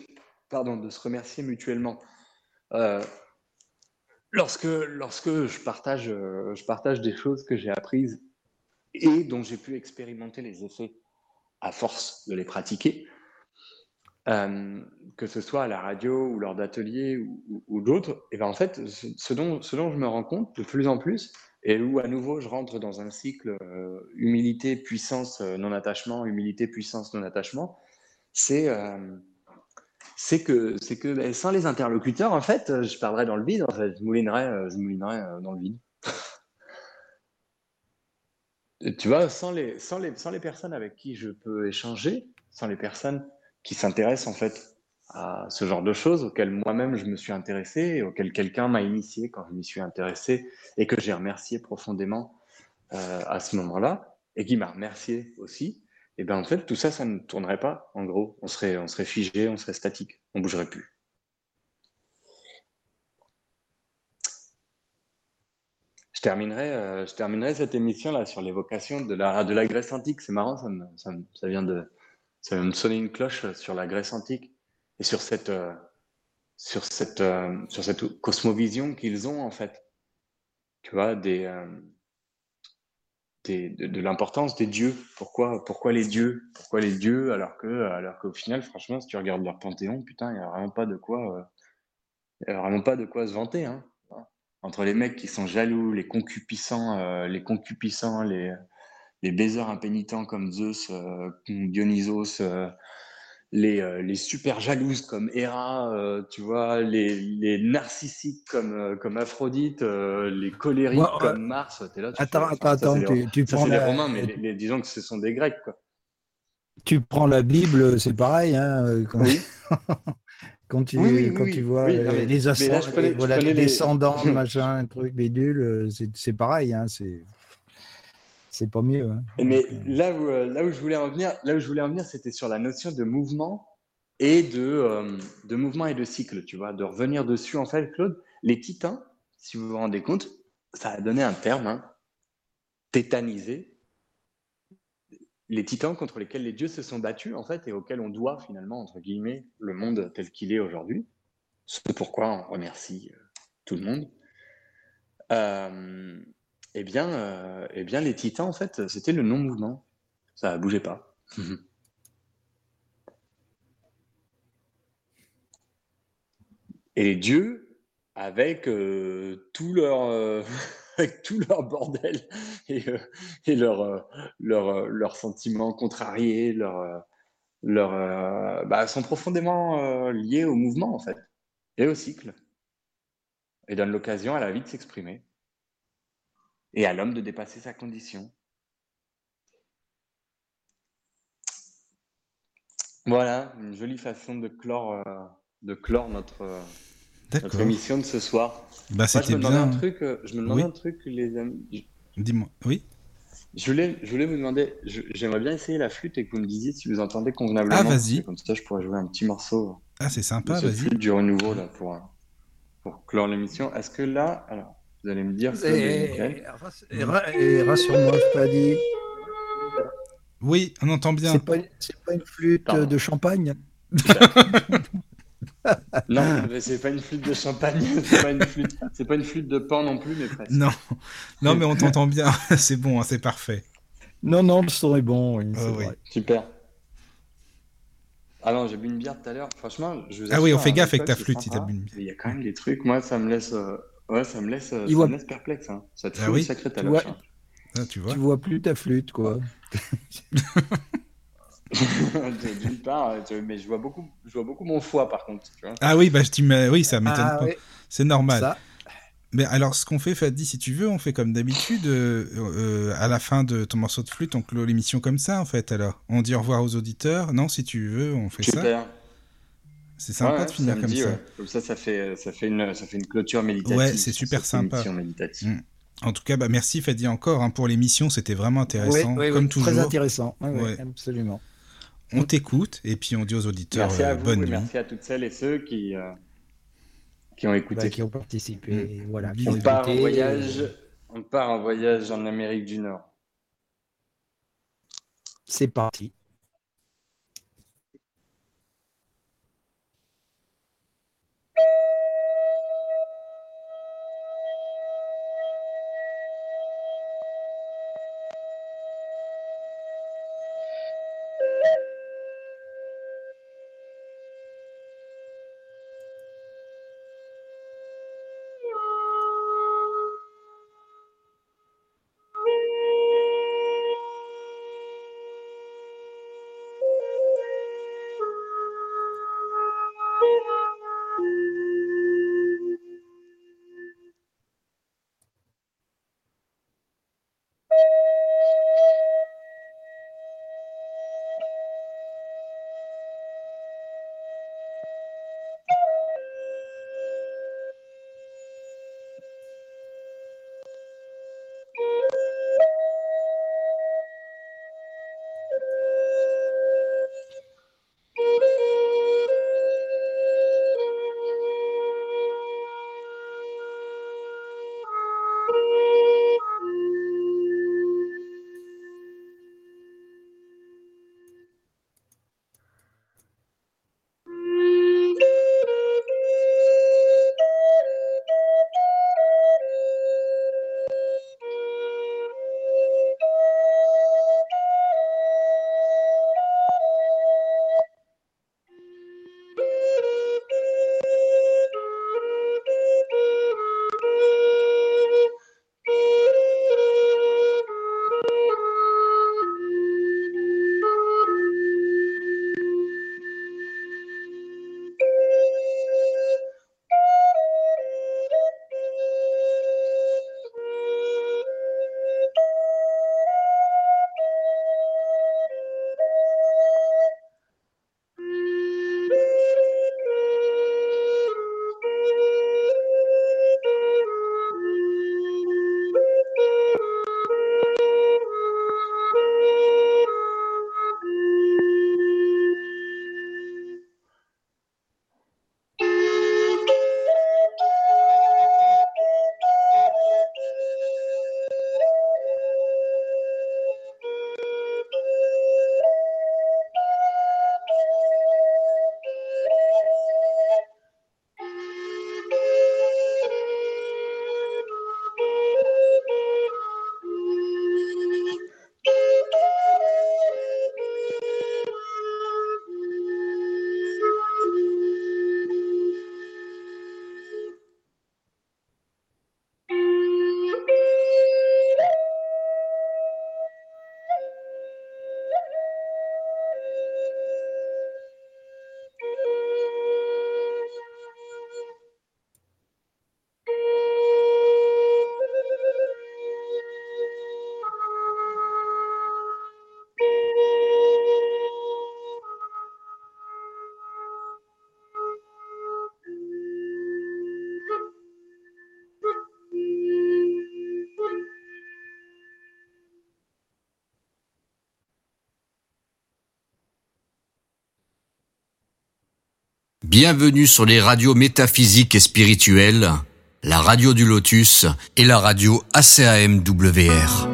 Speaker 4: pardon, de se remercier mutuellement. Euh, lorsque lorsque je partage euh, je partage des choses que j'ai apprises et dont j'ai pu expérimenter les effets à force de les pratiquer, euh, que ce soit à la radio ou lors d'ateliers ou, d'autres, et ben en fait, ce, dont, je me rends compte de plus en plus, et où à nouveau je rentre dans un cycle euh, humilité, puissance, euh, non-attachement, humilité, puissance, non-attachement, c'est euh, c'est que, ben, sans les interlocuteurs, en fait, je perdrais dans le vide, je moulinerais, je moulinerais dans le vide. Tu vois, sans les personnes avec qui je peux échanger, sans les personnes qui s'intéressent en fait à ce genre de choses auxquelles moi-même je me suis intéressé et auxquelles quelqu'un m'a initié quand je m'y suis intéressé et que j'ai remercié profondément euh, à ce moment-là et qui m'a remercié aussi, et ben en fait tout ça, ça ne tournerait pas. En gros, on serait, on serait figé, on serait statique, on bougerait plus. Je terminerai, euh, je terminerai cette émission là sur l'évocation de la, de la Grèce antique. C'est marrant, ça, me, ça, me- ça vient de, ça de me sonner une cloche sur la Grèce antique et sur cette, euh, sur cette, euh, sur cette cosmovision qu'ils ont en fait. Tu vois, euh, de, l'importance des dieux. Pourquoi, pourquoi les dieux? Pourquoi les dieux alors que, alors qu'au final, franchement, si tu regardes leur panthéon, putain, il n'y a vraiment pas de quoi, euh, y a vraiment pas de quoi se vanter, hein. Entre les mecs qui sont jaloux, les concupissants, euh, les concupissants, les, les baiseurs impénitents comme Zeus, euh, Dionysos, euh, les, euh, les super jalouses comme Héra, euh, tu vois, les, les narcissiques comme, comme Aphrodite, les colériques
Speaker 3: Ouais,
Speaker 4: comme Mars. T'es là, tu
Speaker 3: Attends,
Speaker 4: fais,
Speaker 3: attends, attends,
Speaker 4: les-
Speaker 3: tu, tu prends
Speaker 4: c'est les
Speaker 3: la,
Speaker 4: Romains, mais disons que ce sont des Grecs, quoi.
Speaker 3: tu prends la Bible, c'est pareil, hein, quand,
Speaker 4: Oui.
Speaker 3: quand tu,
Speaker 4: Oui, oui,
Speaker 3: quand
Speaker 4: oui,
Speaker 3: tu vois
Speaker 4: oui, non, mais-
Speaker 3: les ascendants, voilà, les
Speaker 4: les-
Speaker 3: descendants, machin, truc, bidule, c'est c'est pareil, hein, c'est c'est pas mieux. hein.
Speaker 4: Mais
Speaker 3: euh,
Speaker 4: là où, euh, là où je voulais en venir, là où je voulais en venir, c'était sur la notion de mouvement et de, euh, de mouvement et de cycle, tu vois, de revenir dessus. En fait, Claude, les titans, si vous vous rendez compte, ça a donné un terme, hein, tétanisé. Les titans contre lesquels les dieux se sont battus, en fait, et auxquels on doit finalement, entre guillemets, le monde tel qu'il est aujourd'hui. C'est pourquoi on remercie euh, tout le monde. Euh, eh bien, euh, eh bien, les titans, en fait, c'était le non-mouvement. Ça bougeait pas. Et les dieux, avec euh, tout leur, euh, avec tout leur bordel et, et leurs leur, leurs sentiments contrariés, leur, leur, bah, sont profondément liés au mouvement, en fait, et au cycle, et donnent l'occasion à la vie de s'exprimer, et à l'homme de dépasser sa condition. Voilà, une jolie façon de clore, euh, de clore notre, euh, notre émission de ce soir.
Speaker 2: Bah, c'était bien.
Speaker 4: un truc, euh, je me demandais
Speaker 2: Oui.
Speaker 4: un truc, les amis.
Speaker 2: Dis-moi. Oui.
Speaker 4: Je voulais, je voulais vous demander, j'aimerais bien essayer la flûte et que vous me disiez si vous entendez convenablement.
Speaker 2: Ah, vas-y.
Speaker 4: Comme ça, je pourrais jouer un petit morceau
Speaker 2: Ah, c'est sympa, vas-y.
Speaker 4: flûte du renouveau là, pour, pour clore l'émission. Est-ce que là, alors, vous allez me dire, et
Speaker 3: Et, rass- et ra- et rassure-moi, dit,
Speaker 2: Oui, on entend bien.
Speaker 3: c'est pas, pas une flûte
Speaker 4: Pardon.
Speaker 3: de champagne?
Speaker 4: Non, mais c'est pas une flûte de champagne, c'est pas une flûte, c'est pas une flûte de pan non plus, mais presque.
Speaker 2: Non, non, mais on t'entend bien. c'est bon, hein, c'est parfait.
Speaker 3: Non, non, le son est bon. Oui,
Speaker 2: Ah oui.
Speaker 3: vrai.
Speaker 4: Super. Ah non, j'ai bu une bière tout à l'heure. Franchement, je vous
Speaker 2: Ah oui, on fait
Speaker 4: hein,
Speaker 2: gaffe avec ta flûte si t'as bu une bière.
Speaker 4: Il y a quand même des trucs, moi, ça me laisse, euh, ouais, ça me laisse, euh, ça
Speaker 3: voit-
Speaker 4: me laisse perplexe. Hein. Ça te
Speaker 2: Ah
Speaker 4: fout
Speaker 2: oui.
Speaker 4: une sacrée
Speaker 3: Tu
Speaker 4: taloche.
Speaker 3: vois-
Speaker 4: hein.
Speaker 2: Ah, tu vois.
Speaker 3: Tu vois plus ta flûte, quoi.
Speaker 4: D'une part, euh, tu- mais je vois beaucoup, je vois beaucoup mon foie par contre. Tu vois.
Speaker 2: Ah oui, bah je dis, mais oui, ça m'étonne
Speaker 3: Ah,
Speaker 2: pas. C'est normal.
Speaker 3: ça.
Speaker 2: Mais alors, ce qu'on fait, Fadi, si tu veux, on fait comme d'habitude. euh, euh, à la fin de ton morceau de flûte, on clôt l'émission comme ça, en fait. Alors, on dit au revoir aux auditeurs. Non, si tu veux, on fait ça. C'est sympa
Speaker 4: Ouais,
Speaker 2: de finir comme ça.
Speaker 4: ouais. Comme ça, ça fait, ça fait une, ça fait une clôture méditative.
Speaker 2: Ouais, c'est super sympa.
Speaker 4: émission méditative.
Speaker 2: Mm. En tout cas, bah, merci Fadi encore hein, pour l'émission. C'était vraiment intéressant,
Speaker 3: Oui, oui,
Speaker 2: comme
Speaker 3: oui,
Speaker 2: toujours.
Speaker 3: Très intéressant. Oui, absolument.
Speaker 2: On t'écoute et puis on dit aux auditeurs
Speaker 4: Merci
Speaker 2: euh,
Speaker 4: à vous
Speaker 2: bonne
Speaker 4: et
Speaker 2: nuit.
Speaker 4: merci à toutes celles et ceux qui, euh, qui ont écouté.
Speaker 3: Bah, qui ont participé. Voilà, qui
Speaker 2: On
Speaker 3: ont
Speaker 4: part en voyage, on part en voyage en Amérique du Nord.
Speaker 3: C'est parti. Beep.
Speaker 1: Bienvenue sur les radios métaphysiques et spirituelles, la radio du lotus et la radio ACAMWR.